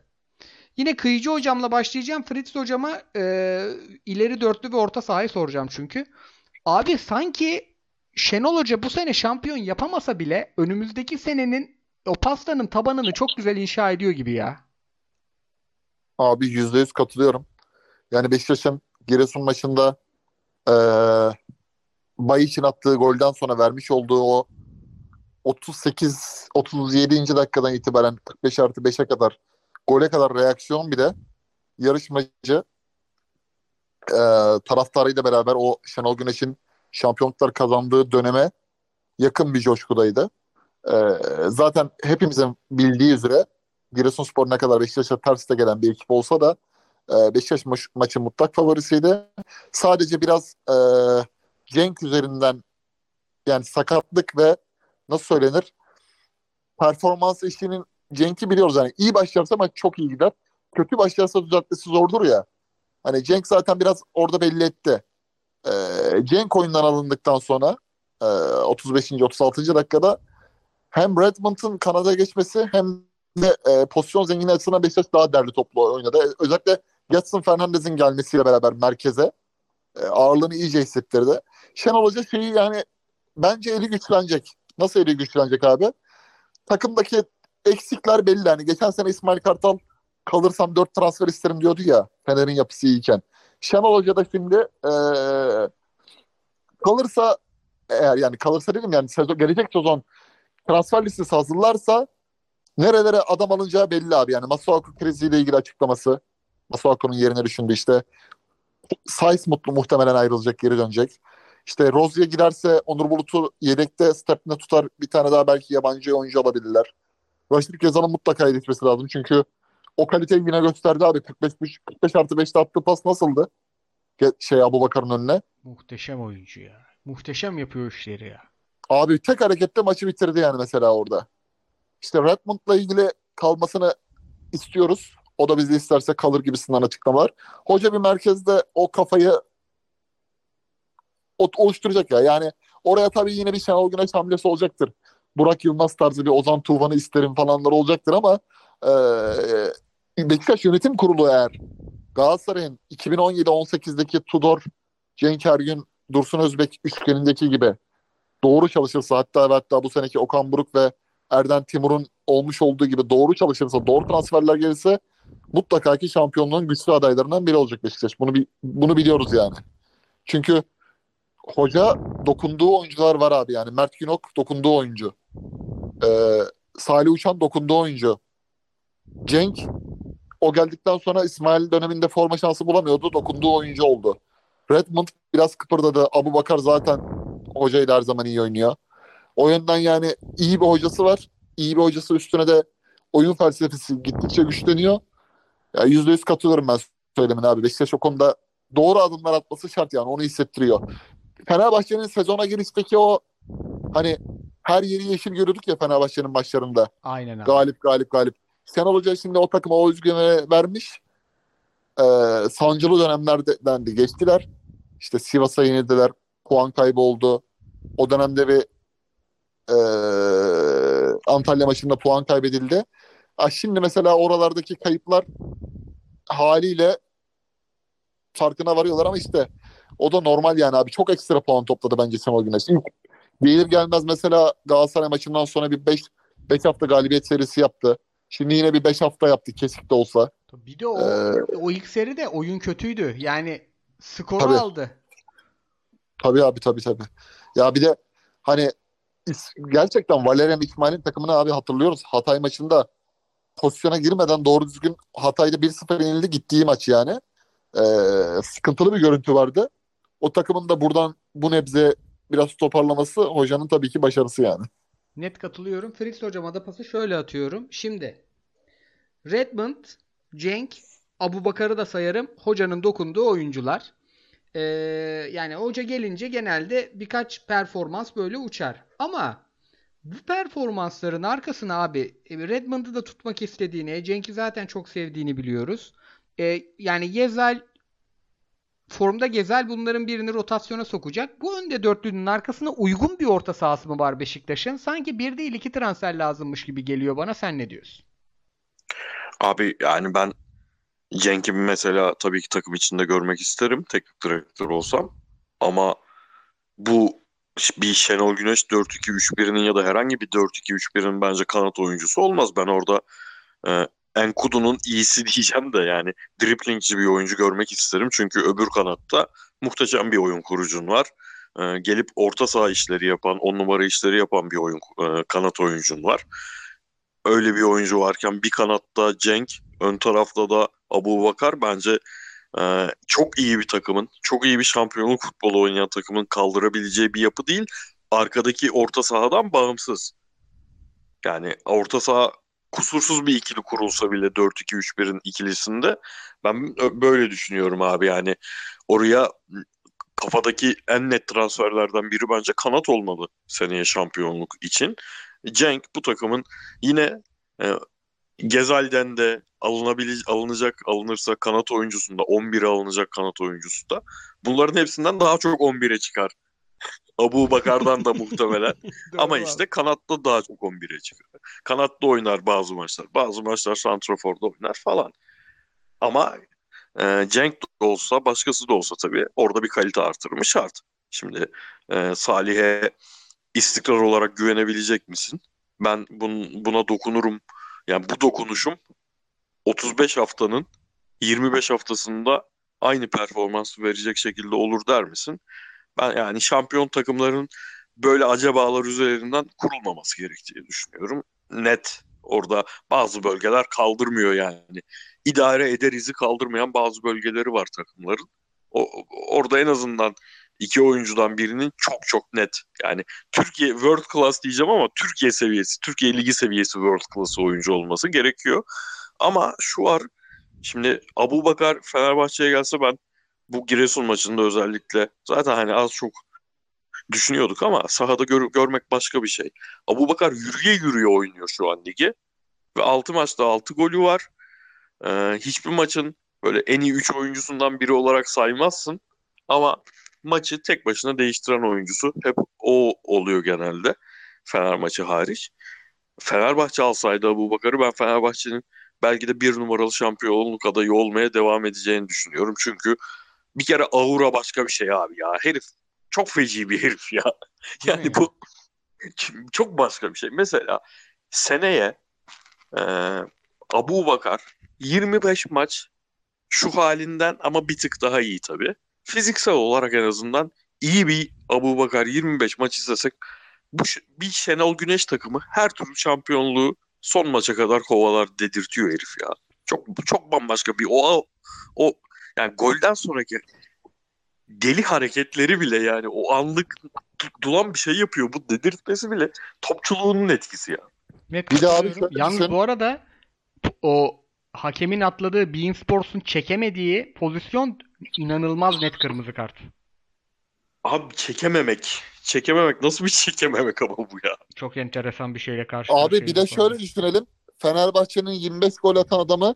Speaker 1: Yine Kıyıcı hocamla başlayacağım. Fritz hocama e, ileri dörtlü ve orta sahayı soracağım çünkü. Abi sanki Şenol Hoca bu sene şampiyon yapamasa bile önümüzdeki senenin o pastanın tabanını çok güzel inşa ediyor gibi ya.
Speaker 3: Abi %100 katılıyorum. Yani Beşiktaş'ın Giresun maçında eee Bay için attığı golden sonra vermiş olduğu o 38 37. dakikadan itibaren 45 artı 5'e kadar gole kadar reaksiyon bile yarışmacı eee taraftarıyla beraber o Şenol Güneş'in şampiyonluklar kazandığı döneme yakın bir coşkudaydı. Eee, zaten hepimizin bildiği üzere Giresunspor ne kadar Beşiktaş'a ters gelen bir ekip olsa da e, Beşiktaş maç, maçın mutlak favorisiydi. Sadece biraz e, Cenk üzerinden yani sakatlık ve nasıl söylenir performans eşliğinin Cenk'i biliyoruz yani iyi başlarsa maç çok iyi gider. Kötü başlarsa düzeltmesi zordur ya. Hani Cenk zaten biraz orada belli etti. E, Cenk oyundan alındıktan sonra e, 35. 36. dakikada hem Redmond'un kanada geçmesi hem de e, pozisyon zenginliği açısından Beşiktaş daha derli toplu oynadı. Özellikle Getson Fernandez'in gelmesiyle beraber merkeze e, ağırlığını iyice hissettirdi. Şenol Hoca şeyi yani bence eli güçlenecek. Nasıl eli güçlenecek abi? Takımdaki eksikler belli. Yani geçen sene İsmail Kartal kalırsam 4 transfer isterim diyordu ya Fener'in yapısı iyiyken. Şenol Hoca da şimdi eee, kalırsa eğer yani kalırsa dedim yani sezon, gelecek sezon transfer listesi hazırlarsa nerelere adam alınacağı belli abi. Yani Masuaku kriziyle ilgili açıklaması. Masuaku'nun yerine düşündü işte. Saiz mutlu muhtemelen ayrılacak, geri dönecek. İşte Rozier giderse Onur Bulut'u yedekte stepne tutar. Bir tane daha belki yabancı oyuncu alabilirler. Raşit Gezal'ın mutlaka yetişmesi lazım. Çünkü o kaliteyi yine gösterdi abi. 45, 45 artı 5'te attığı pas nasıldı? Şey Abu Bakar'ın önüne.
Speaker 1: Muhteşem oyuncu ya. Muhteşem yapıyor işleri ya.
Speaker 3: Abi tek harekette maçı bitirdi yani mesela orada. İşte Redmond'la ilgili kalmasını istiyoruz. O da bizi isterse kalır gibisinden açıklamalar. Hoca bir merkezde o kafayı oluşturacak ya. Yani oraya tabii yine bir Şenol Güneş hamlesi olacaktır. Burak Yılmaz tarzı bir Ozan Tufan'ı isterim falanlar olacaktır ama eee Beşiktaş Yönetim Kurulu eğer Galatasaray'ın 2017-18'deki Tudor, Cenk Ergün, Dursun Özbek üçgenindeki gibi doğru çalışırsa hatta hatta bu seneki Okan Buruk ve Erden Timur'un olmuş olduğu gibi doğru çalışırsa, doğru transferler gelirse mutlaka ki şampiyonluğun güçlü adaylarından biri olacak Beşiktaş. Bunu bunu biliyoruz yani. Çünkü hoca dokunduğu oyuncular var abi yani. Mert Günok dokunduğu oyuncu. Ee, Salih Uçan dokunduğu oyuncu. Cenk o geldikten sonra İsmail döneminde forma şansı bulamıyordu. Dokunduğu oyuncu oldu. Redmond biraz kıpırdadı. Abu Bakar zaten hocayla her zaman iyi oynuyor. O yönden yani iyi bir hocası var. İyi bir hocası üstüne de oyun felsefesi gittikçe güçleniyor. Ya yüzde yüz katılıyorum ben söylemine abi. Beşiktaş o konuda doğru adımlar atması şart yani. Onu hissettiriyor. Fenerbahçe'nin sezona girişteki o hani her yeri yeşil görüyorduk ya Fenerbahçe'nin maçlarında.
Speaker 1: Aynen abi.
Speaker 3: Galip galip galip. Şenol Hoca şimdi o takıma o özgüveni vermiş. Ee, sancılı dönemlerden de geçtiler. İşte Sivas'a yenildiler. Puan kaybı oldu. O dönemde bir ee, Antalya maçında puan kaybedildi. Ha, şimdi mesela oralardaki kayıplar haliyle farkına varıyorlar ama işte o da normal yani abi. Çok ekstra puan topladı bence Şenol Güneş. İlk gelir gelmez mesela Galatasaray maçından sonra bir 5 5 hafta galibiyet serisi yaptı. Şimdi yine bir 5 hafta yaptı kesik de olsa.
Speaker 1: Bir de o
Speaker 3: Ee,
Speaker 1: o ilk seride oyun kötüydü. Yani skoru
Speaker 3: Tabii.
Speaker 1: aldı.
Speaker 3: Tabii abi tabii tabii. Ya bir de hani gerçekten Valerian İsmail'in takımını abi hatırlıyoruz. Hatay maçında pozisyona girmeden doğru düzgün Hatay'da 1-0 yenildi gittiği maç yani. Ee, sıkıntılı bir görüntü vardı. O takımın da buradan bu nebze biraz toparlaması hocanın tabii ki başarısı yani.
Speaker 1: Net katılıyorum. Fritz hocama da pası şöyle atıyorum. Şimdi Redmond, Cenk, Abu Bakar'ı da sayarım. Hocanın dokunduğu oyuncular. Ee, yani hoca gelince genelde birkaç performans böyle uçar. Ama bu performansların arkasına abi e, Redmond'u da tutmak istediğini, Cenk'i zaten çok sevdiğini biliyoruz. Ee, yani Gezel formda Gezel bunların birini rotasyona sokacak. Bu önde dörtlünün arkasına uygun bir orta sahası mı var Beşiktaş'ın? Sanki bir değil iki transfer lazımmış gibi geliyor bana. Sen ne diyorsun?
Speaker 2: Abi yani ben Cenk'i mesela tabii ki takım içinde görmek isterim teknik direktör olsam. Ama bu bir Şenol Güneş 4-2-3-1'inin ya da herhangi bir 4-2-3-1'in bence kanat oyuncusu olmaz. Ben orada e, Enkudu'nun iyisi diyeceğim de yani driplingci bir oyuncu görmek isterim. Çünkü öbür kanatta muhteşem bir oyun kurucun var. E, gelip orta saha işleri yapan, on numara işleri yapan bir oyun e, kanat oyuncun var. Öyle bir oyuncu varken bir kanatta Cenk, ön tarafta da Abu Bakar bence e, çok iyi bir takımın, çok iyi bir şampiyonluk futbolu oynayan takımın kaldırabileceği bir yapı değil. Arkadaki orta sahadan bağımsız. Yani orta saha kusursuz bir ikili kurulsa bile 4-2-3-1'in ikilisinde ben böyle düşünüyorum abi yani oraya kafadaki en net transferlerden biri bence kanat olmalı seneye şampiyonluk için. Cenk bu takımın yine e, Gezal'den de alınabilir, alınacak alınırsa kanat oyuncusunda 11'e alınacak kanat oyuncusu da bunların hepsinden daha çok 11'e çıkar. Abu Bakar'dan da muhtemelen. Ama işte kanatta daha çok 11'e çıkar. Kanatta oynar bazı maçlar. Bazı maçlar santraforda oynar falan. Ama e, Cenk de olsa başkası da olsa tabii orada bir kalite artırımı şart. Şimdi e, Salih'e istikrar olarak güvenebilecek misin? Ben bun, buna dokunurum. Yani bu dokunuşum 35 haftanın 25 haftasında aynı performansı verecek şekilde olur der misin? Ben yani şampiyon takımların böyle acabalar üzerinden kurulmaması gerektiğini düşünüyorum. Net orada bazı bölgeler kaldırmıyor yani. İdare ederizi kaldırmayan bazı bölgeleri var takımların. O, orada en azından iki oyuncudan birinin çok çok net yani Türkiye world class diyeceğim ama Türkiye seviyesi, Türkiye ligi seviyesi world class oyuncu olması gerekiyor. Ama şu var şimdi Abu Bakar Fenerbahçe'ye gelse ben bu Giresun maçında özellikle zaten hani az çok düşünüyorduk ama sahada gör- görmek başka bir şey. Abu Bakar yürüye yürüye oynuyor şu an ligi ve 6 maçta 6 golü var. Ee, hiçbir maçın böyle en iyi 3 oyuncusundan biri olarak saymazsın ama maçı tek başına değiştiren oyuncusu hep o oluyor genelde. Fener maçı hariç. Fenerbahçe alsaydı Abu Bakar'ı ben Fenerbahçe'nin belki de bir numaralı şampiyonluk adayı olmaya devam edeceğini düşünüyorum. Çünkü bir kere aura başka bir şey abi ya. Herif çok feci bir herif ya.
Speaker 1: Değil
Speaker 2: Yani
Speaker 1: ya?
Speaker 2: bu çok başka bir şey. Mesela seneye e, Abu Bakar 25 maç şu halinden ama bir tık daha iyi tabii. Fiziksel olarak en azından iyi bir Abu Bakar 25 maç izlesek bu bir Şenol Güneş takımı her türlü şampiyonluğu son maça kadar kovalar dedirtiyor herif ya. Çok çok bambaşka bir o o yani golden sonraki deli hareketleri bile yani o anlık du- duran bir şey yapıyor. Bu dedirtmesi bile topçuluğunun etkisi ya.
Speaker 1: Net
Speaker 3: Bir de abi
Speaker 1: Yalnız
Speaker 3: düşün.
Speaker 1: bu arada o hakemin atladığı Bein Sports'un çekemediği pozisyon inanılmaz net kırmızı kart.
Speaker 2: Abi çekememek. Çekememek nasıl bir çekememek ama bu ya.
Speaker 1: Çok enteresan bir şeyle karşı
Speaker 3: Abi bir de şöyle düşünelim. Fenerbahçe'nin 25 gol atan adamı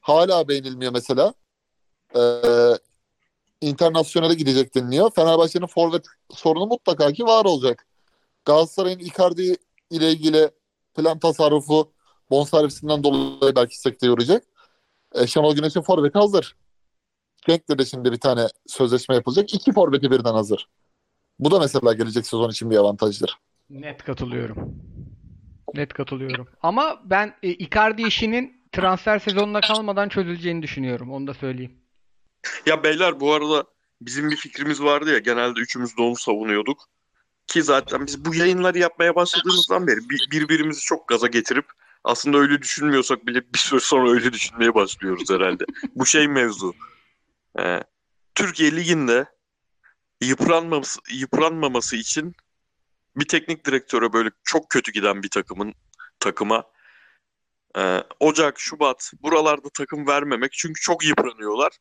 Speaker 3: hala beğenilmiyor mesela. Ee, internasyonele gidecek deniliyor. Fenerbahçe'nin forvet sorunu mutlaka ki var olacak. Galatasaray'ın Icardi ile ilgili plan tasarrufu bonservisinden dolayı belki sekte yoracak. Ee, Şenol Güneş'in forveti hazır. Cenk'le de şimdi bir tane sözleşme yapılacak. İki forveti birden hazır. Bu da mesela gelecek sezon için bir avantajdır.
Speaker 1: Net katılıyorum. Net katılıyorum. Ama ben e, Icardi işinin transfer sezonuna kalmadan çözüleceğini düşünüyorum. Onu da söyleyeyim.
Speaker 2: Ya beyler bu arada bizim bir fikrimiz vardı ya genelde üçümüz de onu savunuyorduk. Ki zaten biz bu yayınları yapmaya başladığımızdan beri bir- birbirimizi çok gaza getirip aslında öyle düşünmüyorsak bile bir süre sonra öyle düşünmeye başlıyoruz herhalde. bu şey mevzu. Ee, Türkiye Ligi'nde yıpranmaması, yıpranmaması için bir teknik direktöre böyle çok kötü giden bir takımın takıma e, Ocak, Şubat buralarda takım vermemek çünkü çok yıpranıyorlar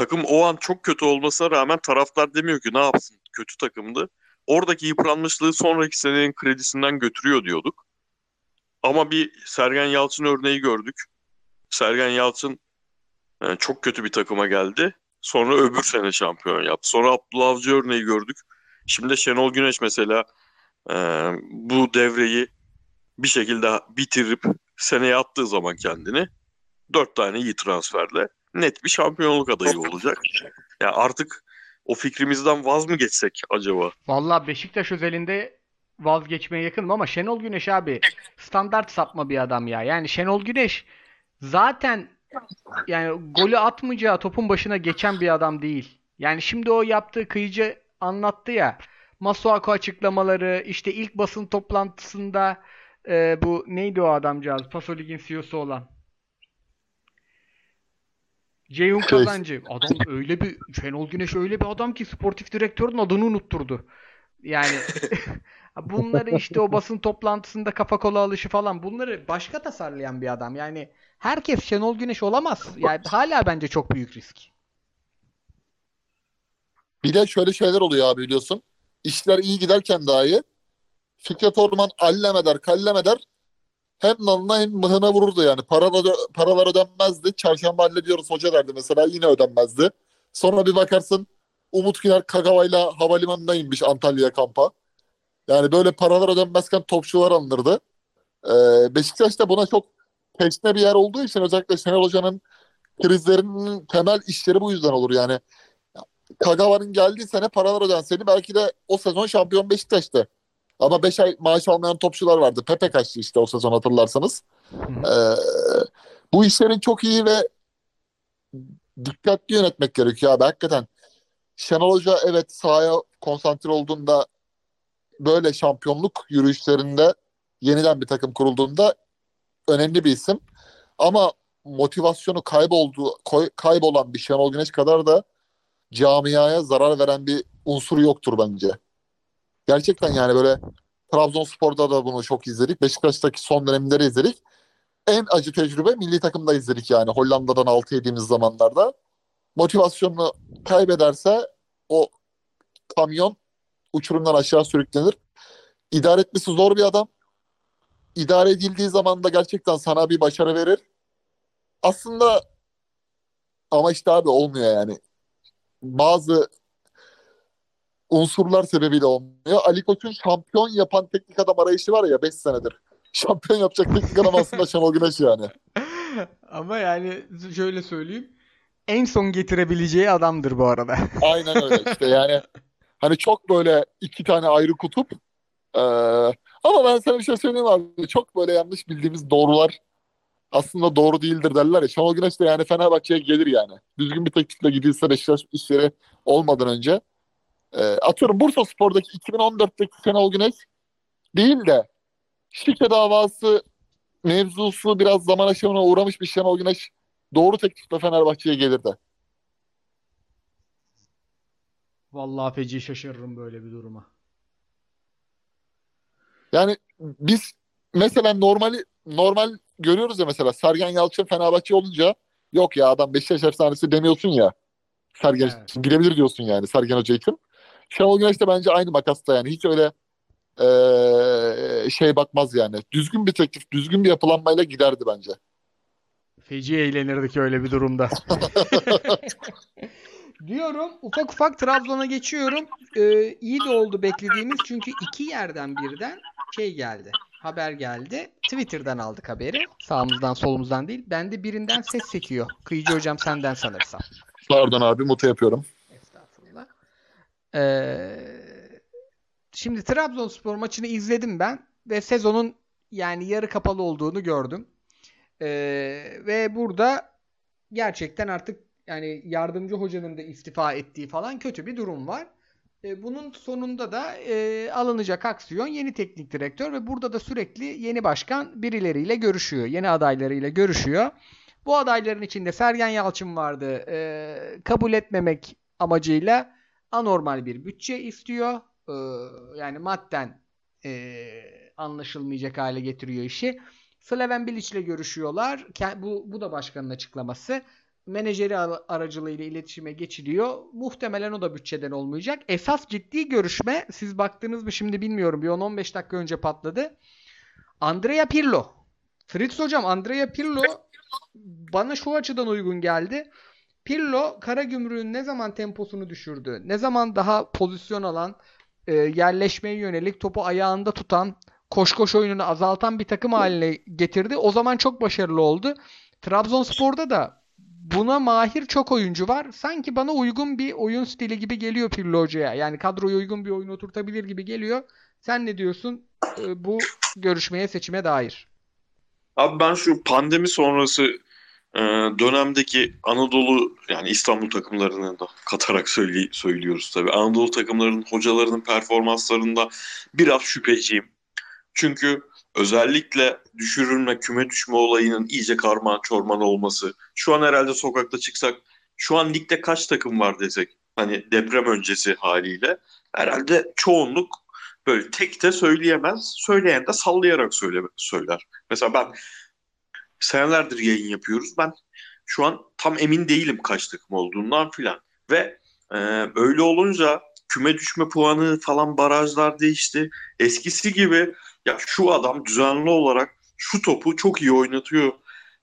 Speaker 2: takım o an çok kötü olmasına rağmen taraftar demiyor ki ne yapsın kötü takımdı. Oradaki yıpranmışlığı sonraki senenin kredisinden götürüyor diyorduk. Ama bir Sergen Yalçın örneği gördük. Sergen Yalçın e, çok kötü bir takıma geldi. Sonra öbür sene şampiyon yaptı. Sonra Abdullah Avcı örneği gördük. Şimdi de Şenol Güneş mesela e, bu devreyi bir şekilde bitirip seneye attığı zaman kendini dört tane iyi transferle net bir şampiyonluk adayı olacak. Ya artık o fikrimizden vaz mı geçsek acaba?
Speaker 1: Vallahi Beşiktaş özelinde vazgeçmeye yakınım ama Şenol Güneş abi standart sapma bir adam ya. Yani Şenol Güneş zaten yani golü atmayacağı topun başına geçen bir adam değil. Yani şimdi o yaptığı kıyıcı anlattı ya. Masuaku açıklamaları, işte ilk basın toplantısında e, bu neydi o adamcağız? Paso Lig'in CEO'su olan. Ceyhun
Speaker 3: Şey-
Speaker 1: Kazancı. Adam öyle bir Şenol Güneş öyle bir adam ki sportif direktörün adını unutturdu. Yani bunları işte o basın toplantısında kafa kola alışı falan bunları başka tasarlayan bir adam. Yani herkes Şenol Güneş olamaz. Yani hala bence çok büyük risk.
Speaker 3: Bir de şöyle şeyler oluyor abi biliyorsun. İşler iyi giderken dahi Fikret Orman allem eder, kallem eder. Hem nalına hem mıhına vururdu yani. Paralar, paralar ödenmezdi. Çarşamba hallediyoruz hoca derdi mesela yine ödenmezdi. Sonra bir bakarsın Umut Güner Kagawa'yla havalimanına inmiş Antalya'ya kampa. Yani böyle paralar ödenmezken topçular alınırdı. Ee, Beşiktaş da buna çok teşne bir yer olduğu için özellikle Şenol Hoca'nın krizlerinin temel işleri bu yüzden olur yani. Kagawa'nın geldiği sene paralar ödenseydi belki de o sezon şampiyon Beşiktaş'tı. Ama 5 ay maaş almayan topçular vardı. Pepe kaçtı işte o sezon hatırlarsanız. Ee, bu işlerin çok iyi ve dikkatli yönetmek gerekiyor abi hakikaten. Şenol Hoca evet sahaya konsantre olduğunda böyle şampiyonluk yürüyüşlerinde yeniden bir takım kurulduğunda önemli bir isim. Ama motivasyonu kayboldu, kaybolan bir Şenol Güneş kadar da camiaya zarar veren bir unsur yoktur bence. Gerçekten yani böyle Trabzonspor'da da bunu çok izledik. Beşiktaş'taki son dönemleri izledik. En acı tecrübe milli takımda izledik yani Hollanda'dan 6 yediğimiz zamanlarda. Motivasyonunu kaybederse o kamyon uçurumdan aşağı sürüklenir. İdare etmesi zor bir adam. İdare edildiği zaman da gerçekten sana bir başarı verir. Aslında ama işte abi olmuyor yani. Bazı unsurlar sebebiyle olmuyor. Ali Koç'un şampiyon yapan teknik adam arayışı var ya 5 senedir. Şampiyon yapacak teknik adam aslında Şenol Güneş yani.
Speaker 1: Ama yani şöyle söyleyeyim. En son getirebileceği adamdır bu arada.
Speaker 3: Aynen öyle işte yani. Hani çok böyle iki tane ayrı kutup. Ee, ama ben sana bir şey söyleyeyim abi. Çok böyle yanlış bildiğimiz doğrular aslında doğru değildir derler ya. Şenol Güneş de yani Fenerbahçe'ye gelir yani. Düzgün bir teklifle gidilse Beşiktaş işleri olmadan önce. Ee, atıyorum Bursa Spor'daki 2014'teki Şenol Güneş değil de şike davası mevzusu biraz zaman aşımına uğramış bir Şenol Güneş doğru teklifle Fenerbahçe'ye gelir de.
Speaker 1: Vallahi feci şaşırırım böyle bir duruma.
Speaker 3: Yani biz mesela normali normal görüyoruz ya mesela Sergen Yalçın Fenerbahçe olunca yok ya adam Beşiktaş efsanesi demiyorsun ya. Sergen
Speaker 1: Evet.
Speaker 3: için bilebilir diyorsun yani Sergen Hoca için. Şenol Güneş de bence aynı makasta yani hiç öyle eee, şey bakmaz yani. Düzgün bir teklif, düzgün bir yapılanmayla giderdi bence.
Speaker 1: Feci eğlenirdik öyle bir durumda. Diyorum ufak ufak Trabzon'a geçiyorum. Ee, iyi de oldu beklediğimiz çünkü iki yerden birden şey geldi. Haber geldi. Twitter'dan aldık haberi. Sağımızdan solumuzdan değil. Bende birinden ses sekiyor. Kıyıcı hocam senden sanırsam.
Speaker 3: Pardon abi muta yapıyorum.
Speaker 1: Ee, şimdi Trabzonspor maçını izledim ben ve sezonun yani yarı kapalı olduğunu gördüm. Ee, ve burada gerçekten artık yani yardımcı hocanın da istifa ettiği falan kötü bir durum var. Ee, bunun sonunda da e, alınacak aksiyon yeni teknik direktör ve burada da sürekli yeni başkan birileriyle görüşüyor. Yeni adaylarıyla görüşüyor. Bu adayların içinde Sergen Yalçın vardı. Ee, kabul etmemek amacıyla anormal bir bütçe istiyor. Ee, yani madden e, anlaşılmayacak hale getiriyor işi. Slaven Bilic ile görüşüyorlar. Bu, bu da başkanın açıklaması. Menajeri ar- aracılığıyla iletişime geçiliyor. Muhtemelen o da bütçeden olmayacak. Esas ciddi görüşme siz baktınız mı şimdi bilmiyorum. Bir 10-15 dakika önce patladı. Andrea Pirlo. Fritz hocam Andrea Pirlo bana şu açıdan uygun geldi. Pirlo Karagümrük'ün ne zaman temposunu düşürdü, ne zaman daha pozisyon alan, e, yerleşmeye yönelik topu ayağında tutan, koş koş oyununu azaltan bir takım haline getirdi. O zaman çok başarılı oldu. Trabzonspor'da da buna mahir çok oyuncu var. Sanki bana uygun bir oyun stili gibi geliyor Pirlo hocaya. Yani kadroya uygun bir oyun oturtabilir gibi geliyor. Sen ne diyorsun e, bu görüşmeye, seçime dair?
Speaker 2: Abi ben şu pandemi sonrası e, dönemdeki Anadolu yani İstanbul takımlarını da katarak söyle, söylüyoruz tabii. Anadolu takımlarının hocalarının performanslarında biraz şüpheciyim. Çünkü özellikle düşürülme, küme düşme olayının iyice karman çorman olması. Şu an herhalde sokakta çıksak şu an ligde kaç takım var desek hani deprem öncesi haliyle herhalde çoğunluk böyle tek de söyleyemez. Söyleyen de sallayarak söyle, söyler. Mesela ben senelerdir yayın yapıyoruz. Ben şu an tam emin değilim kaç takım olduğundan filan. Ve e, öyle olunca küme düşme puanı falan barajlar değişti. Eskisi gibi ya şu adam düzenli olarak şu topu çok iyi oynatıyor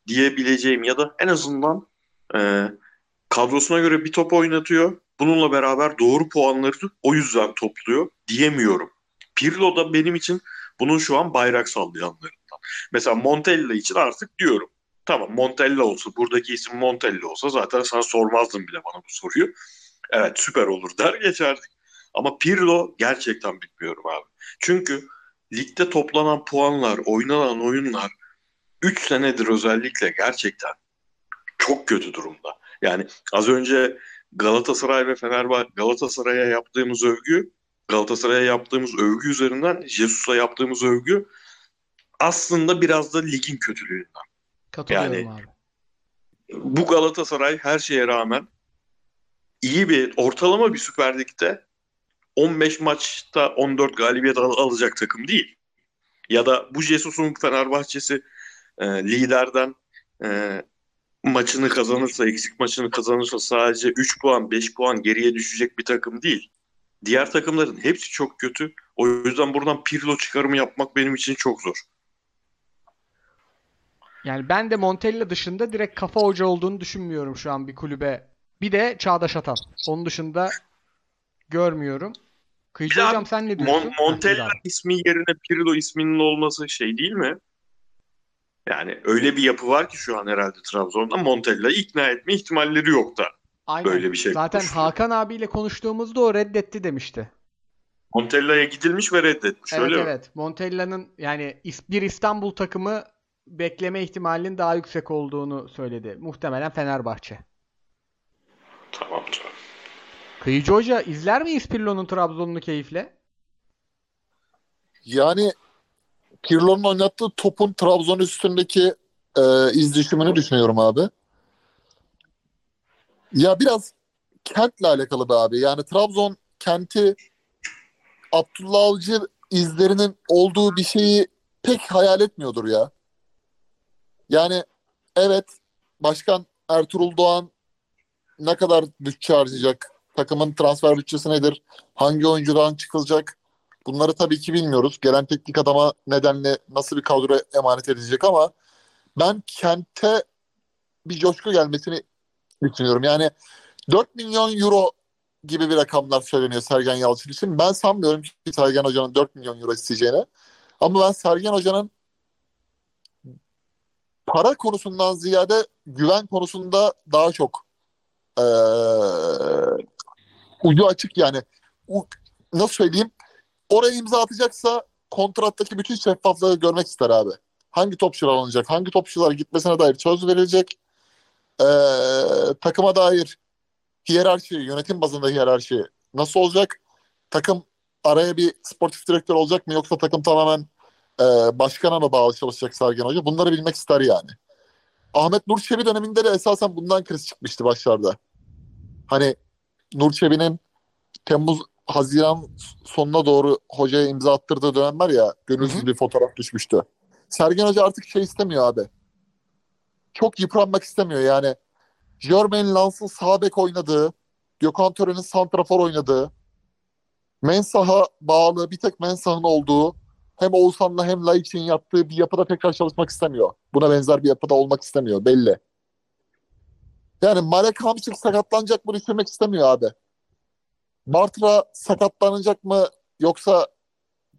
Speaker 2: diyebileceğim ya da en azından e, kadrosuna göre bir top oynatıyor. Bununla beraber doğru puanları o yüzden topluyor diyemiyorum. Pirlo da benim için bunun şu an bayrak sallayanlarından. Mesela Montella için artık diyorum. Tamam Montella olsa, buradaki isim Montella olsa zaten sana sormazdım bile bana bu soruyu. Evet süper olur der geçerdik. Ama Pirlo gerçekten bilmiyorum abi. Çünkü ligde toplanan puanlar, oynanan oyunlar 3 senedir özellikle gerçekten çok kötü durumda. Yani az önce Galatasaray ve Fenerbahçe Galatasaray'a yaptığımız övgü Galatasaray'a yaptığımız övgü üzerinden Jesus'a yaptığımız övgü aslında biraz da ligin kötülüğünden.
Speaker 1: Katılıyorum
Speaker 2: Yani-
Speaker 1: abi.
Speaker 2: Bu Galatasaray her şeye rağmen iyi bir ortalama bir Süper Lig'de 15 maçta 14 galibiyet al- alacak takım değil. Ya da bu Jesus'un Fenerbahçe'si e, liderden e, maçını kazanırsa, eksik maçını kazanırsa sadece 3 puan, 5 puan geriye düşecek bir takım değil. Diğer takımların hepsi çok kötü. O yüzden buradan Pirlo çıkarımı yapmak benim için çok zor.
Speaker 1: Yani ben de Montella dışında direkt kafa hoca olduğunu düşünmüyorum şu an bir kulübe. Bir de Çağdaş Atan. Onun dışında görmüyorum. Kıyıcı hocam sen ne diyorsun?
Speaker 2: Mon- Montella ismi yerine Pirlo isminin olması şey değil mi? Yani öyle bir yapı var ki şu an herhalde Trabzon'da Montella'yı ikna etme ihtimalleri yok da.
Speaker 1: Aynen.
Speaker 2: böyle bir şey
Speaker 1: Zaten
Speaker 2: konuşuyor.
Speaker 1: Hakan abiyle konuştuğumuzda o reddetti demişti.
Speaker 2: Montella'ya gidilmiş ve reddetmiş
Speaker 1: Evet
Speaker 2: öyle mi?
Speaker 1: evet. Montella'nın yani bir İstanbul takımı bekleme ihtimalinin daha yüksek olduğunu söyledi. Muhtemelen Fenerbahçe.
Speaker 2: Tamam canım.
Speaker 1: Kıyıcı Hoca izler miyiz Pirlo'nun Trabzon'unu keyifle?
Speaker 3: Yani Pirlo'nun oynattığı topun Trabzon üstündeki e, iz düşümünü düşünüyorum abi. Ya biraz kentle alakalı be abi. Yani Trabzon kenti Abdullah Avcı izlerinin olduğu bir şeyi pek hayal etmiyordur ya. Yani evet Başkan Ertuğrul Doğan ne kadar bütçe harcayacak? Takımın transfer bütçesi nedir? Hangi oyuncudan çıkılacak? Bunları tabii ki bilmiyoruz. Gelen teknik adama nedenle nasıl bir kadro emanet edilecek ama ben kente bir coşku gelmesini düşünüyorum. Yani 4 milyon euro gibi bir rakamlar söyleniyor Sergen Yalçın için. Ben sanmıyorum ki Sergen Hoca'nın 4 milyon euro isteyeceğini. Ama ben Sergen Hoca'nın para konusundan ziyade güven konusunda daha çok eee, ucu açık yani. U- nasıl söyleyeyim? Oraya imza atacaksa kontrattaki bütün şeffaflığı görmek ister abi. Hangi topçular alınacak, hangi topçular gitmesine dair söz verilecek. Ee, takıma dair hiyerarşi, yönetim bazında hiyerarşi nasıl olacak? Takım araya bir sportif direktör olacak mı yoksa takım tamamen e, başkana mı bağlı çalışacak Sergen Hoca? Bunları bilmek ister yani. Ahmet Nur Çebi döneminde de esasen bundan kriz çıkmıştı başlarda. Hani Nur Çebi'nin Temmuz Haziran sonuna doğru hocaya imza attırdığı dönem var ya gönülsüz bir fotoğraf düşmüştü. Sergen Hoca artık şey istemiyor abi. Çok yıpranmak istemiyor yani. Jermaine Lans'ın sağ bek oynadığı, Gökhan Tören'in santrafor oynadığı, Mensah'a bağlı bir tek Mensah'ın olduğu hem Oğuzhan'la hem Laiç'in yaptığı bir yapıda tekrar çalışmak istemiyor. Buna benzer bir yapıda olmak istemiyor belli. Yani Marek Hamsik sakatlanacak mı düşünmek istemiyor abi. Bartra sakatlanacak mı yoksa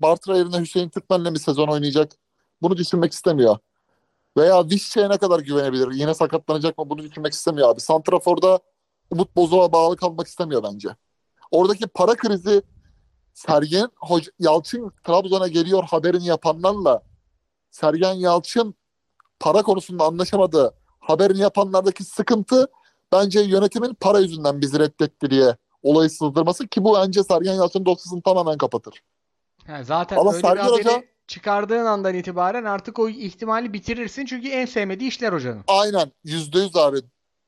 Speaker 3: Bartra yerine Hüseyin Türkmen'le mi sezon oynayacak? Bunu düşünmek istemiyor. Veya Vişçe'ye ne kadar güvenebilir? Yine sakatlanacak mı? Bunu düşünmek istemiyor abi. Santrafor'da Umut Bozok'a bağlı kalmak istemiyor bence. Oradaki para krizi Sergen Hoca, Yalçın Trabzon'a geliyor haberini yapanlarla Sergen Yalçın para konusunda anlaşamadığı haberini yapanlardaki sıkıntı bence yönetimin para yüzünden bizi reddetti diye olayı sızdırması ki bu bence Sergen Yalçın dosyasını tamamen kapatır.
Speaker 1: Ha, zaten
Speaker 3: Ama
Speaker 1: öyle bir
Speaker 3: Sergen
Speaker 1: haberi
Speaker 3: Hoca-
Speaker 1: çıkardığın andan itibaren artık o ihtimali bitirirsin. Çünkü en sevmediği işler hocanın.
Speaker 3: Aynen yüzde yüz abi.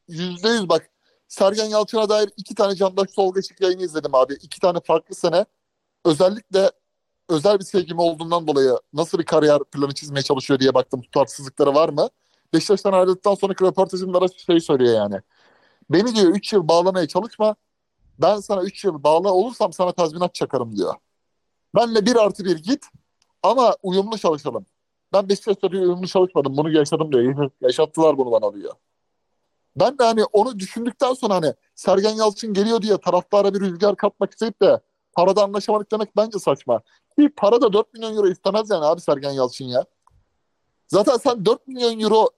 Speaker 3: Yüzde yüz bak. Sergen Yalçın'a dair iki tane Candaş Tolgaçık yayını izledim abi. İki tane farklı sene. Özellikle özel bir sevgim olduğundan dolayı nasıl bir kariyer planı çizmeye çalışıyor diye baktım. Tutarsızlıkları var mı? Beşiktaş'tan ayrıldıktan sonraki röportajında da şey söylüyor yani. Beni diyor 3 yıl bağlamaya çalışma. Ben sana 3 yıl bağlı olursam sana tazminat çakarım diyor. Benle bir artı bir git ama uyumlu çalışalım. Ben Beşiktaş'ta diyor uyumlu çalışmadım. Bunu yaşadım diyor. Yaşattılar bunu bana diyor. Ben de hani onu düşündükten sonra hani Sergen Yalçın geliyor diye taraftara bir rüzgar katmak isteyip de parada anlaşamadık demek bence saçma. Ki para da 4 milyon euro istemez yani abi Sergen Yalçın ya. Zaten sen 4 milyon euro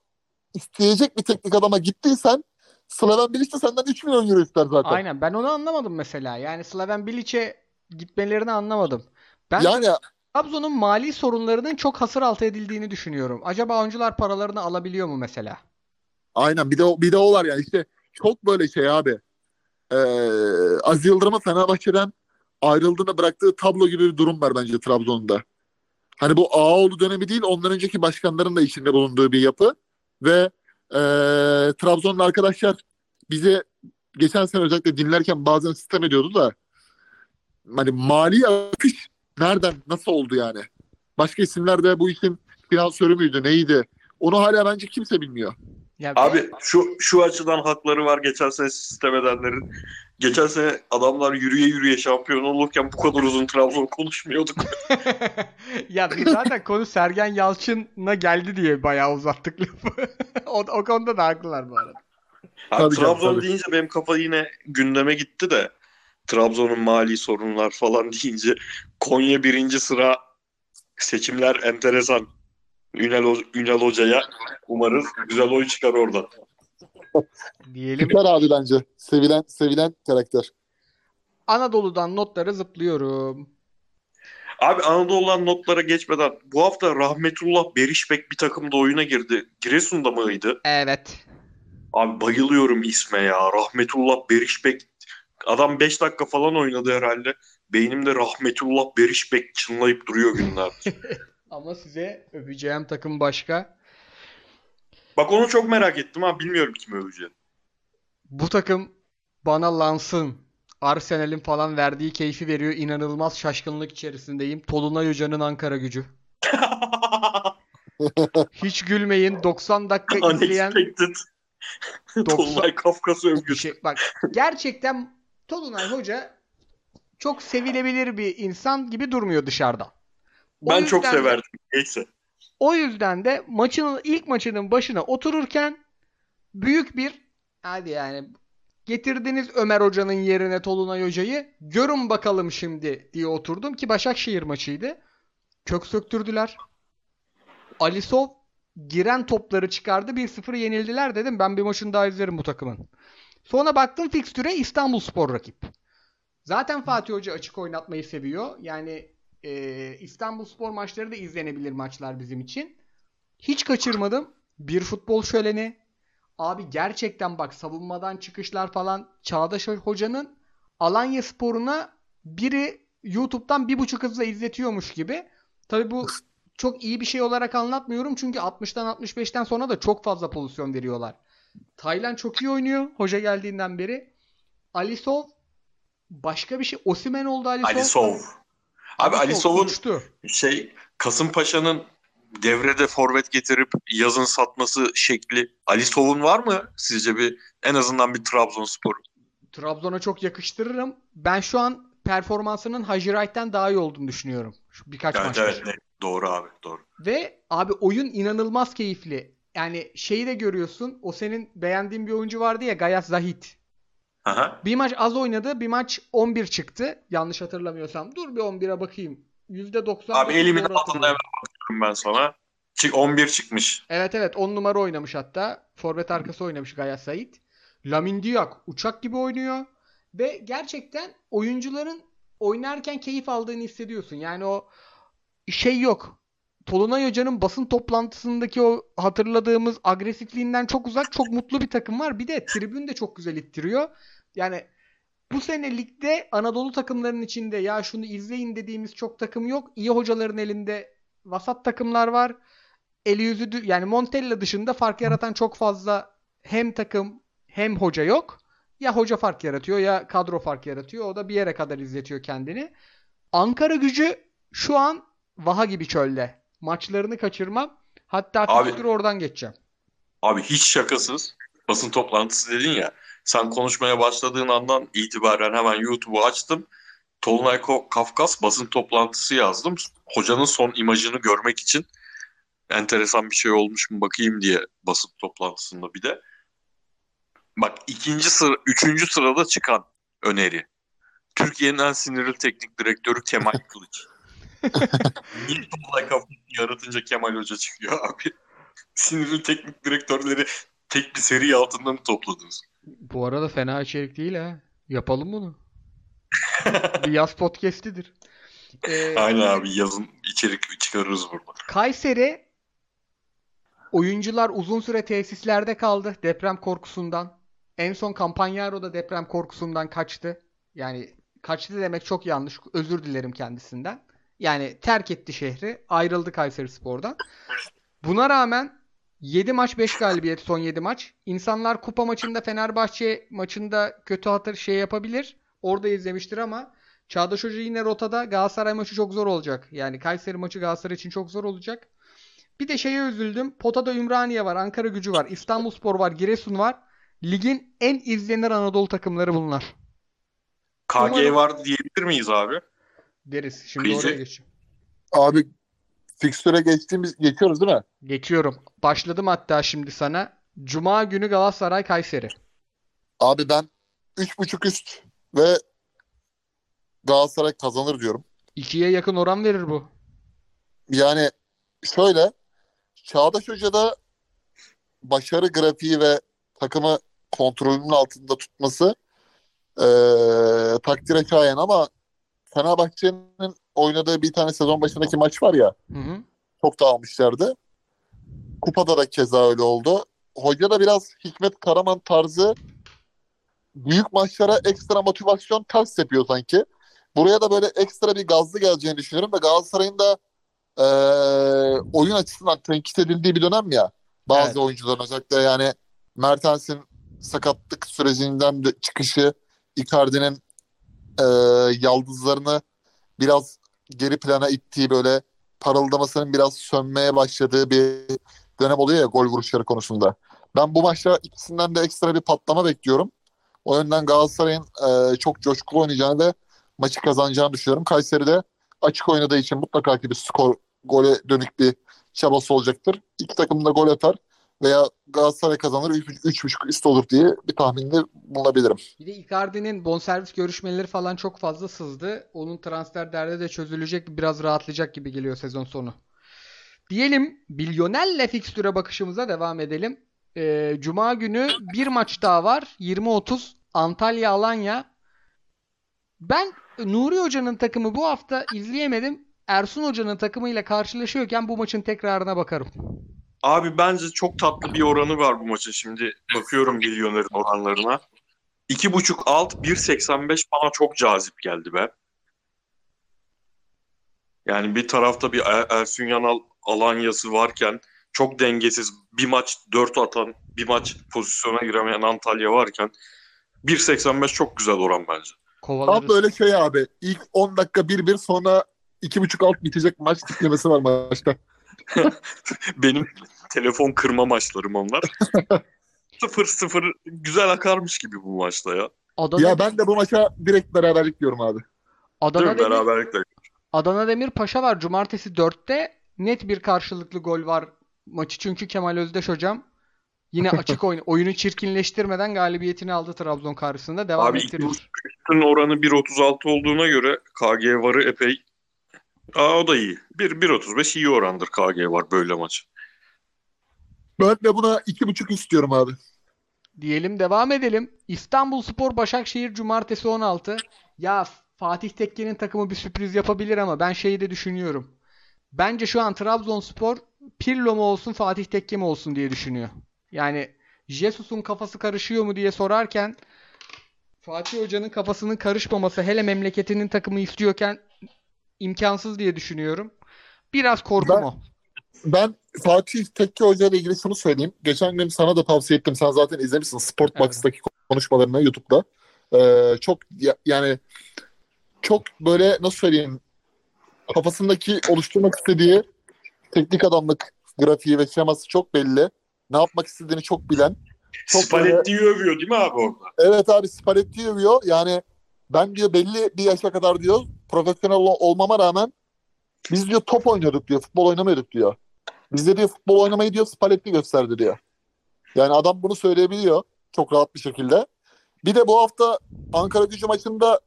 Speaker 3: isteyecek bir teknik adama gittiysen Slaven Bilic de senden 3 milyon euro ister zaten.
Speaker 1: Aynen ben onu anlamadım mesela. Yani Slaven Bilic'e gitmelerini anlamadım. Ben
Speaker 3: Yani
Speaker 1: Trabzon'un mali sorunlarının çok hasır altı edildiğini düşünüyorum. Acaba oyuncular paralarını alabiliyor mu mesela?
Speaker 3: aynen bir de bir de o var yani işte çok böyle şey abi. Ee, Aziz Yıldırım'ın Fenerbahçe'den ayrıldığında bıraktığı tablo gibi bir durum var bence Trabzon'da. Hani bu Ağaoğlu dönemi değil ondan önceki başkanların da içinde bulunduğu bir yapı ve e, Trabzon'da arkadaşlar bize geçen sene özellikle dinlerken bazen sistem ediyordu da hani mali akış nereden nasıl oldu yani? Başka isimler de bu işin finansörü müydü neydi? Onu hala bence kimse bilmiyor.
Speaker 1: Ya
Speaker 2: Abi şu şu açıdan hakları var geçen sene sistem edenlerin. Geçen sene adamlar yürüye yürüye şampiyon olurken bu kadar uzun Trabzon konuşmuyorduk.
Speaker 1: ya biz zaten konu Sergen Yalçın'a geldi diye bayağı uzattık lafı. o, o konuda da haklılar bu arada.
Speaker 2: Ha,
Speaker 3: Tabii canım,
Speaker 2: Trabzon
Speaker 3: tabii.
Speaker 2: deyince benim kafa yine gündeme gitti de Trabzon'un mali sorunlar falan deyince Konya birinci sıra seçimler enteresan. Ünal, Ünal Hoca'ya umarız güzel oy çıkar oradan.
Speaker 1: Diyelim
Speaker 3: Süper abi bence. Sevilen sevilen karakter.
Speaker 1: Anadolu'dan notları zıplıyorum.
Speaker 2: Abi Anadolu'dan notlara geçmeden bu hafta Rahmetullah Berişbek bir takımda oyuna girdi. Giresun'da mıydı?
Speaker 1: Evet.
Speaker 2: Abi bayılıyorum isme ya. Rahmetullah Berişbek. Adam 5 dakika falan oynadı herhalde. Beynimde Rahmetullah Berişbek çınlayıp duruyor günler.
Speaker 1: Ama size öveceğim takım başka.
Speaker 2: Bak onu çok merak ettim ha. Bilmiyorum kimi öveceğim.
Speaker 1: Bu takım bana Lans'ın, Arsenal'in falan verdiği keyfi veriyor. İnanılmaz şaşkınlık içerisindeyim. Tolunay Hoca'nın Ankara gücü. Hiç gülmeyin. 90 dakika izleyen
Speaker 2: Unexpected.
Speaker 1: 90
Speaker 2: Tolunay Kafkas övgüsü.
Speaker 1: şey. Bak gerçekten Tolunay Hoca çok sevilebilir bir insan gibi durmuyor dışarıdan. O
Speaker 2: Ben çok severdim. Neyse.
Speaker 1: O yüzden de maçın ilk maçının başına otururken büyük bir hadi yani getirdiniz Ömer Hoca'nın yerine Tolunay Hoca'yı görün bakalım şimdi diye oturdum ki Başakşehir maçıydı. Kök söktürdüler. Alisov giren topları çıkardı 1-0 yenildiler dedim. Ben bir maçını daha izlerim bu takımın. Sonra baktım fikstüre İstanbulspor rakip. Zaten Fatih Hoca açık oynatmayı seviyor. Yani e, İstanbulspor maçları da izlenebilir maçlar bizim için. Hiç kaçırmadım. Bir futbol şöleni. Abi gerçekten bak savunmadan çıkışlar falan Çağdaş Hoca'nın Alanya Spor'una biri YouTube'dan bir buçuk hızla izletiyormuş gibi. Tabii bu çok iyi bir şey olarak anlatmıyorum çünkü 60'tan 65'ten sonra da çok fazla pozisyon veriyorlar. Taylan çok iyi oynuyor hoca geldiğinden beri. Alisov başka bir şey. Osimen oldu Alisov.
Speaker 2: Alisov. Abi Alisov'un
Speaker 1: uçtu.
Speaker 2: şey Kasımpaşa'nın devrede forvet getirip yazın satması şekli Alisov'un var mı sizce bir en azından bir Trabzonspor?
Speaker 1: Trabzon'a çok yakıştırırım. Ben şu an performansının Hacı Wright'ten daha iyi olduğunu düşünüyorum. Şu birkaç
Speaker 2: Evet
Speaker 1: maçtır.
Speaker 2: evet ne- doğru abi doğru.
Speaker 1: Ve abi oyun inanılmaz keyifli. Yani şeyi de görüyorsun. O senin beğendiğin bir oyuncu vardı ya Gayas Zahit.
Speaker 2: Aha.
Speaker 1: Bir maç az oynadı. Bir maç 11 çıktı. Yanlış hatırlamıyorsam. Dur bir 11'e bakayım. %90
Speaker 2: Abi elimin altında hemen bakıyorum ben sana. Çık 11 çıkmış.
Speaker 1: Evet evet 10 numara oynamış hatta. Forvet arkası oynamış Gayas Sait. Lamin Diak uçak gibi oynuyor. Ve gerçekten oyuncuların oynarken keyif aldığını hissediyorsun. Yani o şey yok. Tolunay Hoca'nın basın toplantısındaki o hatırladığımız agresifliğinden çok uzak çok mutlu bir takım var. Bir de tribün de çok güzel ittiriyor. Yani bu sene ligde Anadolu takımlarının içinde ya şunu izleyin dediğimiz çok takım yok. İyi hocaların elinde vasat takımlar var. Eli yüzü yani Montella dışında fark yaratan çok fazla hem takım hem hoca yok. Ya hoca fark yaratıyor ya kadro fark yaratıyor. O da bir yere kadar izletiyor kendini. Ankara gücü şu an vaha gibi çölde. Maçlarını kaçırmam. Hatta
Speaker 2: Abi-
Speaker 1: oradan geçeceğim.
Speaker 2: Abi hiç şakasız basın toplantısı dedin ya. Sen konuşmaya başladığın andan itibaren hemen YouTube'u açtım. Tolunay Kafkas basın toplantısı yazdım. Hocanın son imajını görmek için enteresan bir şey olmuş mu bakayım diye basın toplantısında bir de. Bak ikinci sıra, üçüncü sırada çıkan öneri. Türkiye'nin en sinirli teknik direktörü Kemal Kılıç. Niye Tolunay Kafkas'ı yaratınca Kemal Hoca çıkıyor abi? Sinirli teknik direktörleri tek bir seri altında mı topladınız?
Speaker 1: Bu arada fena içerik değil ha. Yapalım bunu. bir yaz podcastidir. Ee,
Speaker 2: Aynen abi yazın içerik çıkarırız burada.
Speaker 1: Kayseri oyuncular uzun süre tesislerde kaldı deprem korkusundan. En son Campagnaro da deprem korkusundan kaçtı. Yani kaçtı demek çok yanlış. Özür dilerim kendisinden. Yani terk etti şehri. Ayrıldı Kayserispor'dan. Buna rağmen 7 maç 5 galibiyet son 7 maç. İnsanlar kupa maçında Fenerbahçe maçında kötü hatır şey yapabilir. Orada izlemiştir ama Çağdaş Hoca yine rotada Galatasaray maçı çok zor olacak. Yani Kayseri maçı Galatasaray için çok zor olacak. Bir de şeye üzüldüm. Potada Ümraniye var, Ankara gücü var, İstanbulspor var, Giresun var. Ligin en izlenir Anadolu takımları bunlar.
Speaker 2: KG
Speaker 1: Umarım-
Speaker 2: var diyebilir miyiz abi?
Speaker 1: Deriz. Şimdi
Speaker 2: Krizi-
Speaker 1: oraya geçeyim.
Speaker 3: Abi fikstüre geçtiğimiz geçiyoruz değil mi?
Speaker 1: Geçiyorum. Başladım hatta şimdi sana. Cuma günü Galatasaray Kayseri.
Speaker 3: Abi ben 3.5 üst ve Galatasaray kazanır diyorum.
Speaker 1: 2'ye yakın oran verir bu.
Speaker 3: Yani şöyle Çağdaş Hoca'da başarı grafiği ve takımı kontrolünün altında tutması eee takdire şayan ama Fenerbahçe'nin oynadığı bir tane sezon başındaki maç var ya
Speaker 1: Hı hı.
Speaker 3: çok dağılmışlardı. Kupada da keza öyle oldu. Hoca da biraz Hikmet Karaman tarzı büyük maçlara ekstra motivasyon ters yapıyor sanki. Buraya da böyle ekstra bir gazlı geleceğini düşünüyorum ve Galatasaray'ın da eee, oyun açısından tenkit edildiği bir dönem ya. Bazı
Speaker 1: Evet.
Speaker 3: oyuncuların özellikle yani Mertens'in sakatlık sürecinden de çıkışı, Icardi'nin eee yaldızlarını biraz geri plana ittiği böyle parıldamasının biraz sönmeye başladığı bir dönem oluyor ya gol vuruşları konusunda. Ben bu maçta ikisinden de ekstra bir patlama bekliyorum. O yönden Galatasaray'ın e, çok coşkulu oynayacağını ve maçı kazanacağını düşünüyorum. Kayseri'de açık oynadığı için mutlaka ki bir skor gole dönük bir çabası olacaktır. İki takım da gol atar veya Galatasaray kazanır 3.5 üst olur diye bir tahminde bulunabilirim.
Speaker 1: Bir de Icardi'nin bonservis görüşmeleri falan çok fazla sızdı. Onun transfer derdi de çözülecek, biraz rahatlayacak gibi geliyor sezon sonu. Diyelim Bilyonel'le fikstüre bakışımıza devam edelim. Ee, Cuma günü bir maç daha var. 20-30 Antalya Alanya. Ben Nuri Hoca'nın takımı bu hafta izleyemedim. Ersun Hoca'nın takımıyla karşılaşıyorken bu maçın tekrarına bakarım.
Speaker 2: Abi bence çok tatlı bir oranı var bu maça. Şimdi bakıyorum milyonerin oranlarına. 2.5 alt 1.85 bana çok cazip geldi be. Yani bir tarafta bir Er- Ersun Yanal Alanyası varken çok dengesiz bir maç 4 atan bir maç pozisyona giremeyen Antalya varken 1.85 çok güzel oran bence.
Speaker 3: Tam
Speaker 1: Kovalarız.
Speaker 3: böyle şey abi. İlk 10 dakika 1-1 sonra 2.5 alt bitecek maç tiplemesi var maçta.
Speaker 2: Benim telefon kırma maçlarım onlar. 0-0 güzel akarmış gibi bu maçta ya.
Speaker 1: Adana,
Speaker 3: Ya ben de bu maça direkt beraberlik diyorum abi.
Speaker 1: Adana
Speaker 2: mi?
Speaker 1: Demir-
Speaker 2: Beraberlikle.
Speaker 1: Adana Demir Paşa var. Cumartesi 4'te net bir karşılıklı gol var maçı. Çünkü Kemal Özdeş hocam yine açık oyun oyunu çirkinleştirmeden galibiyetini aldı Trabzon karşısında. Devam
Speaker 2: Abi
Speaker 1: ettirir.
Speaker 2: Üstün oranı 1.36 olduğuna göre KG varı epey Aa, o da iyi. 1 1.35 iyi orandır KG var böyle maç.
Speaker 3: Ben de buna 2.5 istiyorum abi.
Speaker 1: Diyelim devam edelim. İstanbulspor Başakşehir Cumartesi 16. Ya Fatih Tekke'nin takımı bir sürpriz yapabilir ama ben şeyi de düşünüyorum. Bence şu an Trabzonspor Pirlo mu olsun Fatih Tekke mi olsun diye düşünüyor. Yani Jesus'un kafası karışıyor mu diye sorarken Fatih Hoca'nın kafasının karışmaması hele memleketinin takımı istiyorken imkansız diye düşünüyorum. Biraz korkum
Speaker 3: Ben-
Speaker 1: o.
Speaker 3: Ben Fatih Tekke Hoca ile ilgili şunu söyleyeyim. Geçen gün sana da tavsiye ettim. Sen zaten izlemişsin Sportbox'taki konuşmalarını YouTube'da. Ee, çok ya- yani çok böyle nasıl söyleyeyim kafasındaki oluşturmak istediği teknik adamlık grafiği ve şeması çok belli. Ne yapmak istediğini çok bilen. Çok
Speaker 2: Spalletti'yi övüyor değil mi abi orada?
Speaker 3: Evet abi Spalletti övüyor. Yani ben diyor belli bir yaşa kadar diyor profesyonel ol- olmama rağmen biz diyor top oynuyorduk diyor. Futbol oynamıyorduk diyor. Bizde diyor futbol oynamayı diyor Spalletti gösterdi diyor. Yani adam bunu söyleyebiliyor çok rahat bir şekilde. Bir de bu hafta Ankara gücü maçında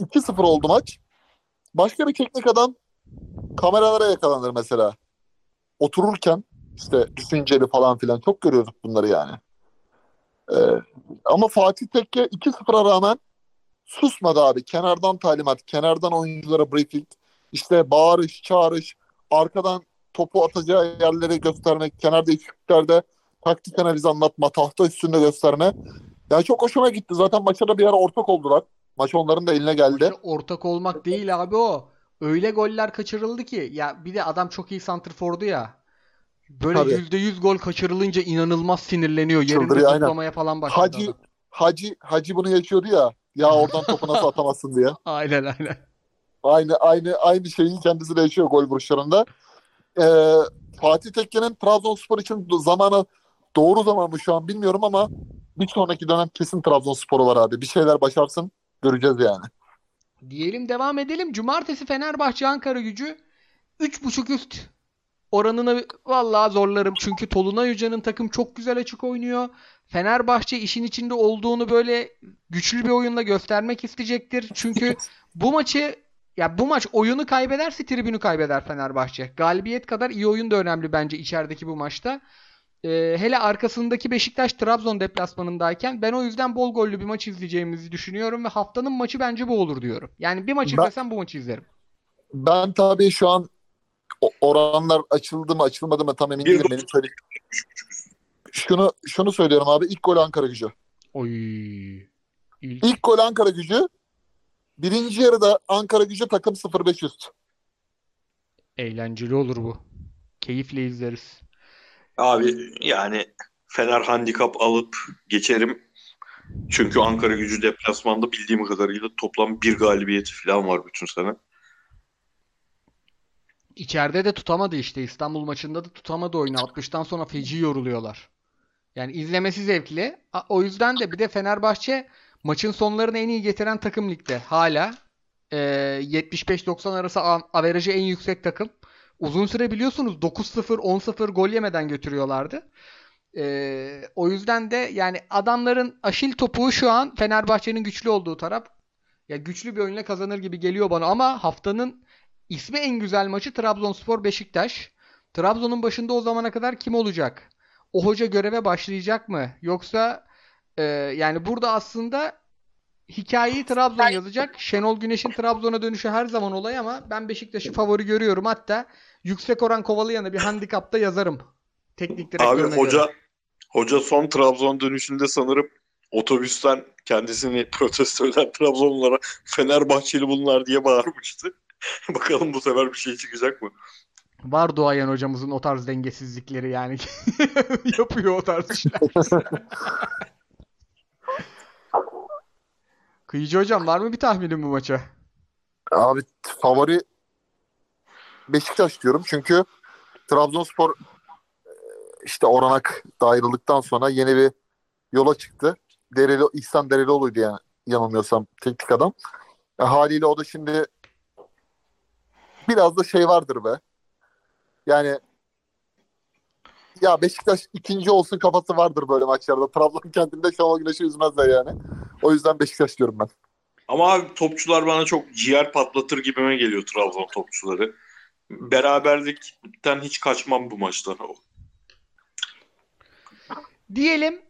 Speaker 3: 2-0 oldu maç. Başka bir teknik adam kameralara yakalanır mesela. Otururken işte düşünceli falan filan çok görüyorduk bunları yani. Ee, ama Fatih Tekke 2-0'a rağmen susmadı abi. Kenardan talimat, kenardan oyunculara briefing, işte bağırış, çağırış, arkadan topu atacağı yerleri göstermek, kenar değişikliklerde taktik analiz anlatma, tahta üstünde gösterme. Yani çok hoşuma gitti. Zaten maça da bir ara ortak oldular. Maç onların da eline geldi.
Speaker 1: Maça ortak olmak değil abi o. Öyle goller kaçırıldı ki. Ya bir de adam çok iyi santrfordu ya. Böyle
Speaker 3: Tabii.
Speaker 1: %100 gol kaçırılınca inanılmaz sinirleniyor. Yerinde
Speaker 3: Çıldırıyor, aynen.
Speaker 1: falan başladı
Speaker 3: Hacı
Speaker 1: adam.
Speaker 3: Hacı Hacı bunu yaşıyordu ya. Ya oradan topu nasıl atamazsın diye.
Speaker 1: Aynen aynen.
Speaker 3: Aynı aynı aynı şeyi kendisi de yaşıyor gol vuruşlarında. Ee, Fatih Tekke'nin Trabzonspor için zamanı doğru zaman mı şu an bilmiyorum ama bir sonraki dönem kesin Trabzonspor'u var abi. Bir şeyler başarsın göreceğiz yani.
Speaker 1: Diyelim devam edelim. Cumartesi Fenerbahçe Ankara gücü 3.5 üst oranını vallahi zorlarım. Çünkü Tolunay Hoca'nın takım çok güzel açık oynuyor. Fenerbahçe işin içinde olduğunu böyle güçlü bir oyunla göstermek isteyecektir. Çünkü bu maçı ya bu maç oyunu kaybederse tribünü kaybeder Fenerbahçe. Galibiyet kadar iyi oyun da önemli bence içerideki bu maçta. Ee, hele arkasındaki Beşiktaş Trabzon deplasmanındayken ben o yüzden bol gollü bir maç izleyeceğimizi düşünüyorum ve haftanın maçı bence bu olur diyorum. Yani bir maç
Speaker 3: Ben-
Speaker 1: izlesem bu maçı izlerim.
Speaker 3: Ben tabii şu an o- oranlar açıldı mı açılmadı mı tam emin değilim. Benim söyle- şunu şunu söylüyorum abi. İlk gol Ankara gücü.
Speaker 1: Oy. İlk.
Speaker 3: İlk gol Ankara gücü. Birinci yarıda Ankara gücü takım 0-5 üst.
Speaker 1: Eğlenceli olur bu. Keyifle izleriz.
Speaker 2: Abi yani Fener handikap alıp geçerim. Çünkü Ankara gücü deplasmanda bildiğim kadarıyla toplam bir galibiyeti falan var bütün sene.
Speaker 1: İçeride de tutamadı işte. İstanbul maçında da tutamadı oyunu. 60'tan sonra feci yoruluyorlar. Yani izlemesi zevkli. O yüzden de bir de Fenerbahçe maçın sonlarını en iyi getiren takım ligde. Hala Ee, 75-90 arası averajı en yüksek takım. Uzun süre biliyorsunuz 9-0, 10-0 gol yemeden götürüyorlardı. Ee, o yüzden de yani adamların aşil topuğu şu an Fenerbahçe'nin güçlü olduğu taraf. Ya güçlü bir oyunla kazanır gibi geliyor bana ama haftanın ismi en güzel maçı Trabzonspor Beşiktaş. Trabzon'un başında o zamana kadar kim olacak? O hoca göreve başlayacak mı? Yoksa e, yani burada aslında hikayeyi Trabzon yazacak. Şenol Güneş'in Trabzon'a dönüşü her zaman olay ama ben Beşiktaş'ı favori görüyorum. Hatta yüksek oran kovalayanı bir handikapta yazarım. Teknik
Speaker 2: Abi hoca
Speaker 1: göre.
Speaker 2: hoca son Trabzon dönüşünde sanırım otobüsten kendisini protesto eden Trabzonlulara Fenerbahçeli bunlar diye bağırmıştı. Bakalım bu sefer bir şey çıkacak mı?
Speaker 1: Var duayen hocamızın o tarz dengesizlikleri yani. Yapıyor o tarz işler. Kıyıcı hocam var mı bir tahminin bu maça?
Speaker 3: Abi favori Beşiktaş diyorum çünkü Trabzonspor e, işte Oranak da ayrıldıktan sonra yeni bir yola çıktı. Dereli, İhsan Derelioğlu'ydu yani yanılmıyorsam teknik adam. E, haliyle o da şimdi biraz da şey vardır be. Yani ya Beşiktaş ikinci olsun kafası vardır böyle maçlarda. Trabzon kendinde Şenol Güneş'i üzmezler yani. O yüzden Beşiktaş diyorum ben.
Speaker 2: Ama abi topçular bana çok ciğer patlatır gibime geliyor Trabzon topçuları. Beraberlikten hiç kaçmam bu maçtan.
Speaker 1: Diyelim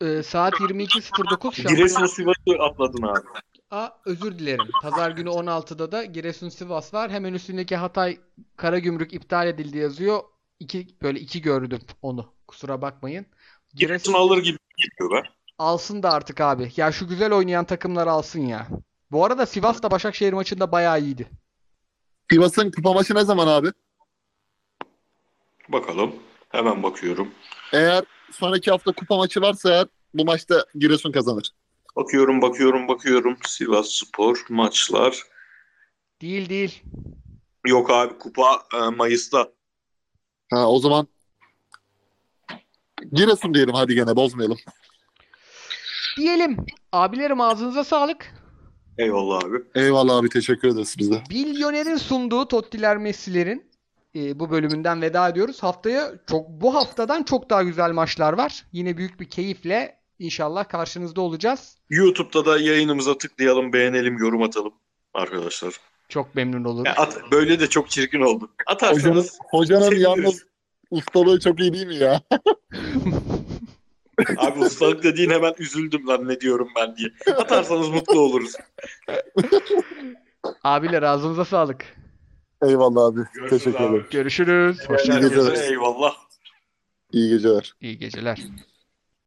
Speaker 1: e, saat 22.09
Speaker 2: Giresun. Sivas'ı atladın abi.
Speaker 1: Aa, özür dilerim. Pazar günü 16'da da Giresun Sivas var. Hemen üstündeki Hatay Karagümrük iptal edildi yazıyor. İki, böyle iki gördüm onu. Kusura bakmayın.
Speaker 2: Giresun alır gibi geliyor be.
Speaker 1: Alsın da artık abi. Ya şu güzel oynayan takımlar alsın ya. Bu arada Sivas da Başakşehir maçında bayağı iyiydi.
Speaker 3: Sivas'ın kupa maçı ne zaman abi?
Speaker 2: Bakalım. Hemen bakıyorum.
Speaker 3: Eğer sonraki hafta kupa maçı varsa eğer bu maçta Giresun kazanır.
Speaker 2: Bakıyorum, bakıyorum, bakıyorum. Sivas Spor maçlar.
Speaker 1: Değil değil.
Speaker 2: Yok abi kupa e, Mayıs'ta.
Speaker 3: Ha, o zaman Giresun diyelim hadi gene bozmayalım.
Speaker 1: Diyelim. Abilerim ağzınıza sağlık.
Speaker 2: Eyvallah abi.
Speaker 3: Eyvallah abi teşekkür ederiz biz de.
Speaker 1: Milyoner'in sunduğu Tottiler Messi'lerin e, bu bölümünden veda ediyoruz. Haftaya çok bu haftadan çok daha güzel maçlar var. Yine büyük bir keyifle inşallah karşınızda olacağız.
Speaker 2: YouTube'da da yayınımıza tıklayalım, beğenelim, yorum atalım arkadaşlar.
Speaker 1: Çok memnun olurum.
Speaker 2: Ya at, böyle de çok çirkin oldu.
Speaker 3: Hocanın,
Speaker 2: Atarsanız
Speaker 3: hocanın
Speaker 2: seviniriz.
Speaker 3: yalnız ustalığı çok iyi değil mi ya?
Speaker 2: Abi ustalık dediğin hemen üzüldüm lan ne diyorum ben diye. Atarsanız mutlu oluruz.
Speaker 1: Abiler ağzınıza sağlık.
Speaker 3: Eyvallah abi.
Speaker 2: Görüşürüz
Speaker 3: teşekkür ederim.
Speaker 1: Görüşürüz.
Speaker 3: İyi
Speaker 1: Hoşçakalın.
Speaker 3: geceler.
Speaker 2: Herkese eyvallah.
Speaker 3: İyi geceler.
Speaker 1: İyi geceler.